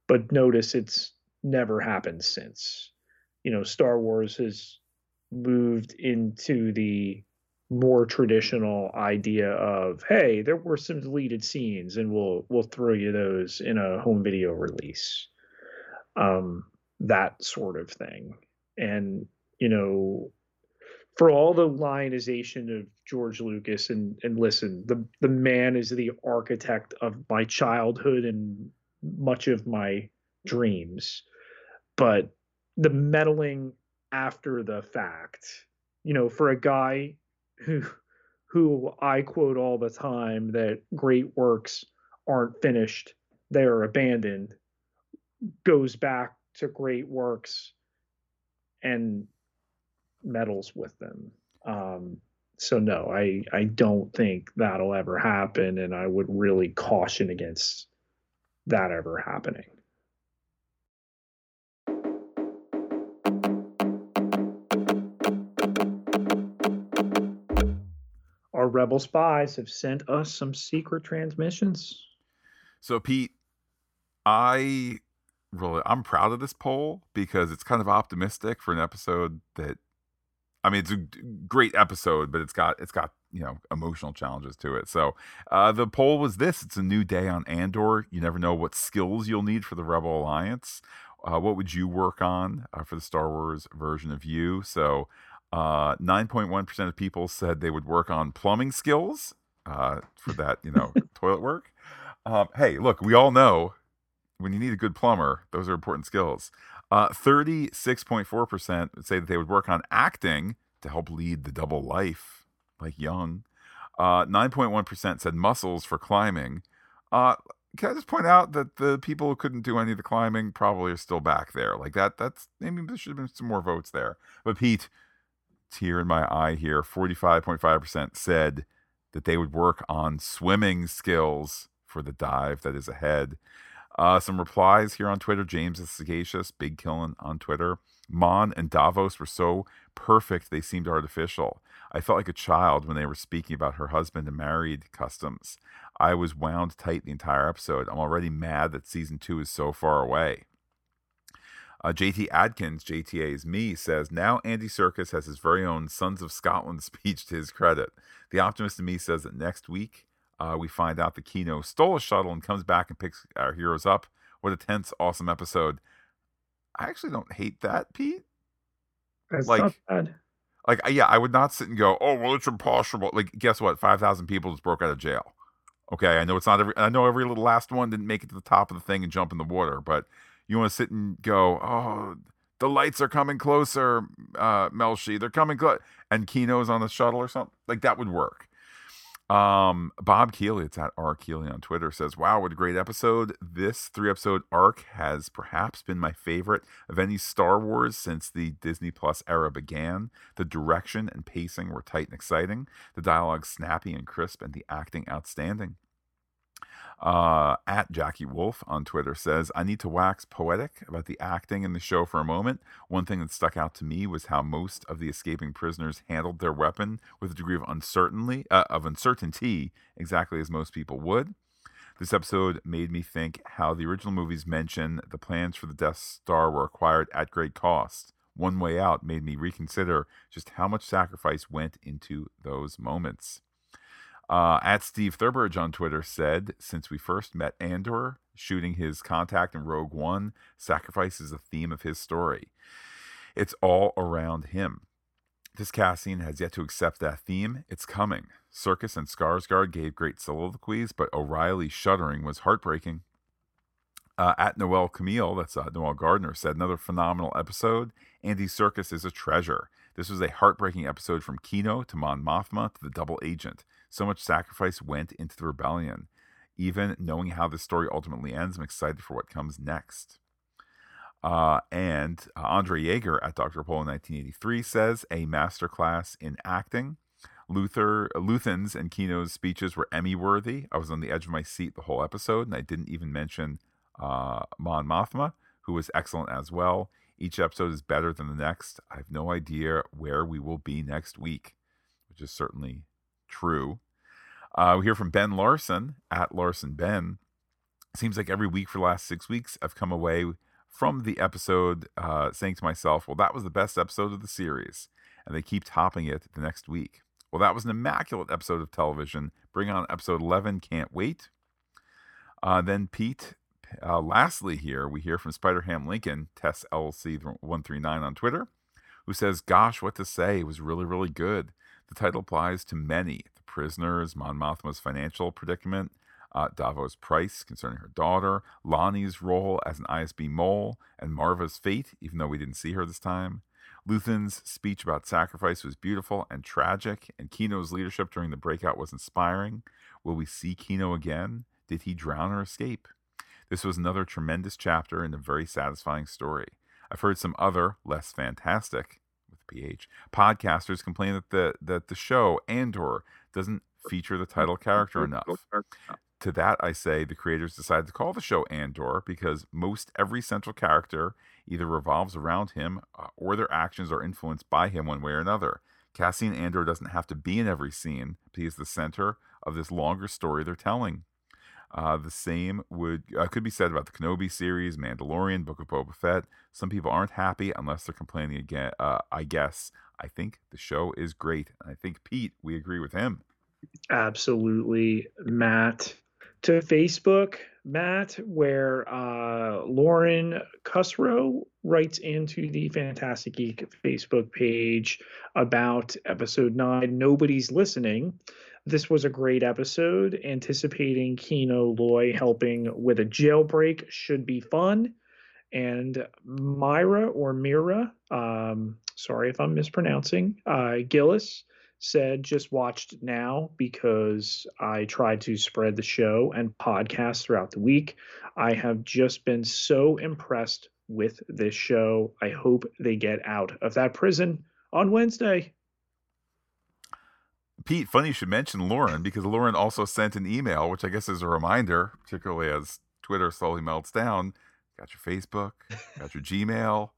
B: but notice it's never happened since you know star wars has moved into the more traditional idea of hey there were some deleted scenes and we'll we'll throw you those in a home video release um, that sort of thing. And, you know, for all the lionization of George Lucas and and listen, the the man is the architect of my childhood and much of my dreams. But the meddling after the fact, you know, for a guy who who I quote all the time that great works aren't finished, they are abandoned goes back to great works and meddles with them. Um, so no, I I don't think that'll ever happen, and I would really caution against that ever happening. Our rebel spies have sent us some secret transmissions.
A: So Pete, I really I'm proud of this poll because it's kind of optimistic for an episode that I mean, it's a great episode, but it's got it's got you know emotional challenges to it. So uh, the poll was this: It's a new day on Andor. You never know what skills you'll need for the Rebel Alliance. Uh, what would you work on uh, for the Star Wars version of you? So, uh, nine point one percent of people said they would work on plumbing skills uh, for that, you know, toilet work. Um, hey, look, we all know when you need a good plumber, those are important skills. Uh, 36.4% say that they would work on acting to help lead the double life, like Jung. Uh, 9.1% said muscles for climbing. Uh, can I just point out that the people who couldn't do any of the climbing probably are still back there? Like that, that's maybe there should have been some more votes there. But Pete, tear in my eye here, 45.5% said that they would work on swimming skills for the dive that is ahead. Uh, some replies here on Twitter. James is sagacious. Big Killing on Twitter. Mon and Davos were so perfect they seemed artificial. I felt like a child when they were speaking about her husband and married customs. I was wound tight the entire episode. I'm already mad that season two is so far away. Uh, JT Adkins, JTA is me, says now Andy Serkis has his very own Sons of Scotland speech to his credit. The optimist in me says that next week uh, we find out that Kino stole a shuttle and comes back and picks our heroes up. What a tense, awesome episode. I actually don't hate that, Pete.
B: That's
A: Like-
B: not bad.
A: Like, yeah, I would not sit and go, oh, well, it's impossible. Like, guess what? 5,000 people just broke out of jail. Okay, I know it's not every, I know every little last one didn't make it to the top of the thing and jump in the water, but you want to sit and go, oh, the lights are coming closer, uh, Melshi, they're coming close. And Kino's on the shuttle or something. Like, that would work. Um, Bob Keeley, it's at R Keeley on Twitter, says, Wow, what a great episode. This three episode arc has perhaps been my favorite of any Star Wars since the Disney Plus era began. The direction and pacing were tight and exciting, the dialogue snappy and crisp, and the acting outstanding. Uh, at Jackie Wolf on Twitter says, I need to wax poetic about the acting in the show for a moment. One thing that stuck out to me was how most of the escaping prisoners handled their weapon with a degree of uncertainty, uh, of uncertainty, exactly as most people would. This episode made me think how the original movies mention the plans for the Death Star were acquired at great cost. One Way Out made me reconsider just how much sacrifice went into those moments. Uh, at Steve Thurberge on Twitter said, since we first met Andor, shooting his contact in Rogue One, sacrifice is a theme of his story. It's all around him. This casting has yet to accept that theme. It's coming. Serkis and Skarsgård gave great soliloquies, but O'Reilly's shuddering was heartbreaking. Uh, at Noel Camille, that's uh, Noel Gardner, said another phenomenal episode. Andy Serkis is a treasure. This was a heartbreaking episode from Kino to Mon Mothma to the Double Agent. So much sacrifice went into the rebellion. Even knowing how the story ultimately ends, I'm excited for what comes next. Uh, and uh, Andre Yeager at Dr. Polo 1983 says a masterclass in acting. Luther, Luthen's and Kino's speeches were Emmy worthy. I was on the edge of my seat the whole episode, and I didn't even mention uh, Mon Mothma, who was excellent as well. Each episode is better than the next. I have no idea where we will be next week, which is certainly true. Uh, we hear from Ben Larson at Larson Ben. Seems like every week for the last six weeks, I've come away from the episode uh, saying to myself, well, that was the best episode of the series. And they keep topping it the next week. Well, that was an immaculate episode of television. Bring on episode 11. Can't wait. Uh, then Pete uh, lastly, here we hear from Spider Ham Lincoln, Tess LC139 on Twitter, who says, Gosh, what to say? It was really, really good. The title applies to many the prisoners, Mon Mothma's financial predicament, uh, Davos Price concerning her daughter, Lonni's role as an ISB mole, and Marva's fate, even though we didn't see her this time. Luthen's speech about sacrifice was beautiful and tragic, and Kino's leadership during the breakout was inspiring. Will we see Kino again? Did he drown or escape? This was another tremendous chapter in a very satisfying story. I've heard some other, less fantastic, PH, podcasters complain that the, that the show, Andor, doesn't feature the title character enough. To that, I say the creators decided to call the show Andor because most every central character either revolves around him uh, or their actions are influenced by him one way or another. Cassian Andor doesn't have to be in every scene, but he is the center of this longer story they're telling. Uh, the same would uh, could be said about the Kenobi series, Mandalorian, Book of Boba Fett. Some people aren't happy unless they're complaining again. Uh, I guess I think the show is great. I think Pete, we agree with him.
B: Absolutely, Matt. To Facebook, Matt, where uh, Lauren Cusrow writes into the Phantastic Geek Facebook page about episode nine. Nobody's listening. This was a great episode. Anticipating Kino Loy helping with a jailbreak should be fun. And Myra or Mira, um, sorry if I'm mispronouncing, uh, Gillis said just watched now because I tried to spread the show and podcast throughout the week. I have just been so impressed with this show. I hope they get out of that prison on Wednesday.
A: Pete, funny you should mention Lauren because Lauren also sent an email, which I guess is a reminder, particularly as Twitter slowly melts down. Got your Facebook, got your Gmail.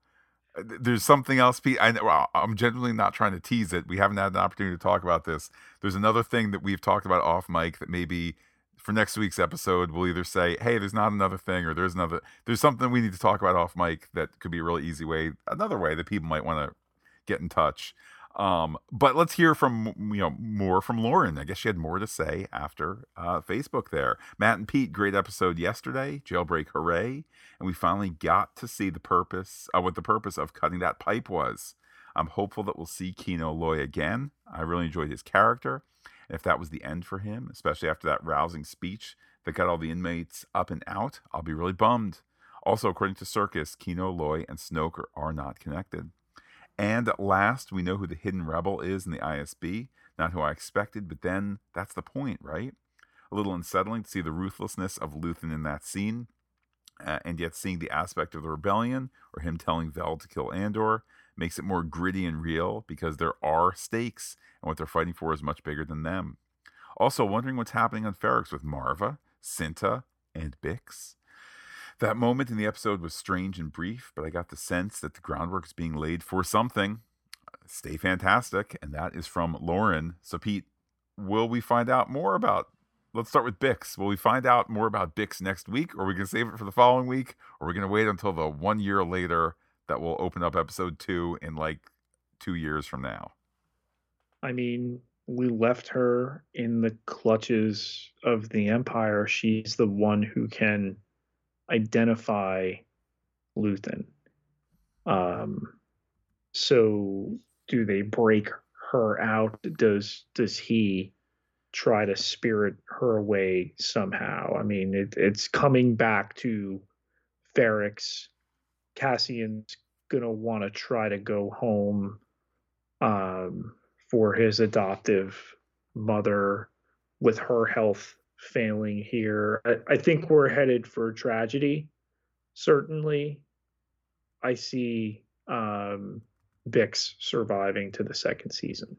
A: Uh, there's something else, Pete. I, well, I'm genuinely not trying to tease it. We haven't had an opportunity to talk about this. There's another thing that we've talked about off mic that maybe for next week's episode we'll either say, "Hey, there's not another thing," or "There's another." There's something we need to talk about off mic that could be a really easy way, another way that people might want to get in touch. Um, but let's hear from you know more from Lauren. I guess she had more to say after uh, Facebook. There, Matt and Pete, great episode yesterday. Jailbreak, hooray! And we finally got to see the purpose, uh, what the purpose of cutting that pipe was. I'm hopeful that we'll see Kino Loy again. I really enjoyed his character. If that was the end for him, especially after that rousing speech that got all the inmates up and out, I'll be really bummed. Also, according to Serkis, Kino Loy and Snoke are not connected. And last, we know who the hidden rebel is in the ISB. Not who I expected, but then that's the point, right? A little unsettling to see the ruthlessness of Luthen in that scene, uh, and yet seeing the aspect of the rebellion or him telling Vel to kill Andor makes it more gritty and real because there are stakes, and what they're fighting for is much bigger than them. Also, wondering what's happening on Ferrix with Marva, Cinta, and Bix. That moment in the episode was strange and brief, but I got the sense that the groundwork is being laid for something. Stay fantastic, and that is from Lauren. So, Pete, will we find out more about? Let's start with Bix. Will we find out more about Bix next week, or are we going to save it for the following week, or are we going to wait until the one year later that will open up episode two in like two years from now?
B: I mean, we left her in the clutches of the Empire. She's the one who can identify Luthen. Um, so do they break her out? Does does he try to spirit her away somehow? I mean, it, it's coming back to Ferrix. Cassian's gonna want to try to go home um, for his adoptive mother with her health failing here. I, I think we're headed for tragedy. Certainly, I see um, Bix surviving to the second season.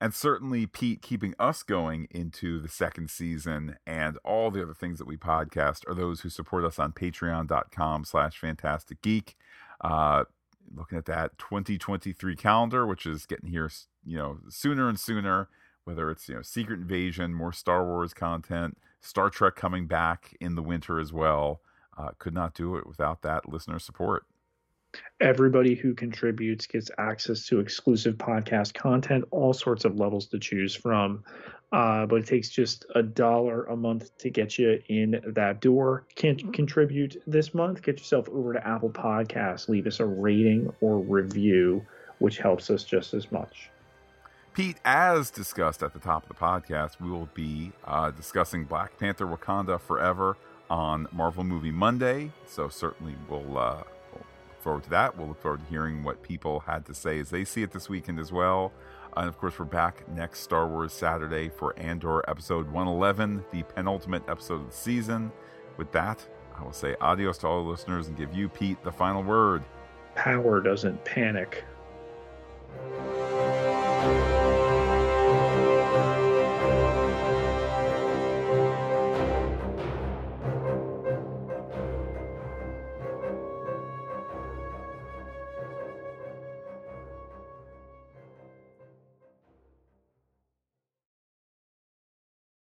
A: And certainly, Pete, keeping us going into the second season and all the other things that we podcast are those who support us on patreon.com slash phantastic geek. Uh, looking at that 2023 calendar, which is getting here, you know, sooner and sooner whether it's you know Secret Invasion, more Star Wars content, Star Trek coming back in the winter as well. Uh, could not do it without that listener support.
B: Everybody who contributes gets access to exclusive podcast content, all sorts of levels to choose from. Uh, but it takes just a dollar a month to get you in that door. Can't contribute this month? Get yourself over to Apple Podcasts, leave us a rating or review, which helps us just as much.
A: Pete, as discussed at the top of the podcast, we will be uh, discussing Black Panther Wakanda Forever on Marvel Movie Monday. So, certainly, we'll, uh, we'll look forward to that. We'll look forward to hearing what people had to say as they see it this weekend as well. And of course, we're back next Star Wars Saturday for Andor episode 111, the penultimate episode of the season. With that, I will say adios to all the listeners and give you, Pete, the final word.
B: Power doesn't panic.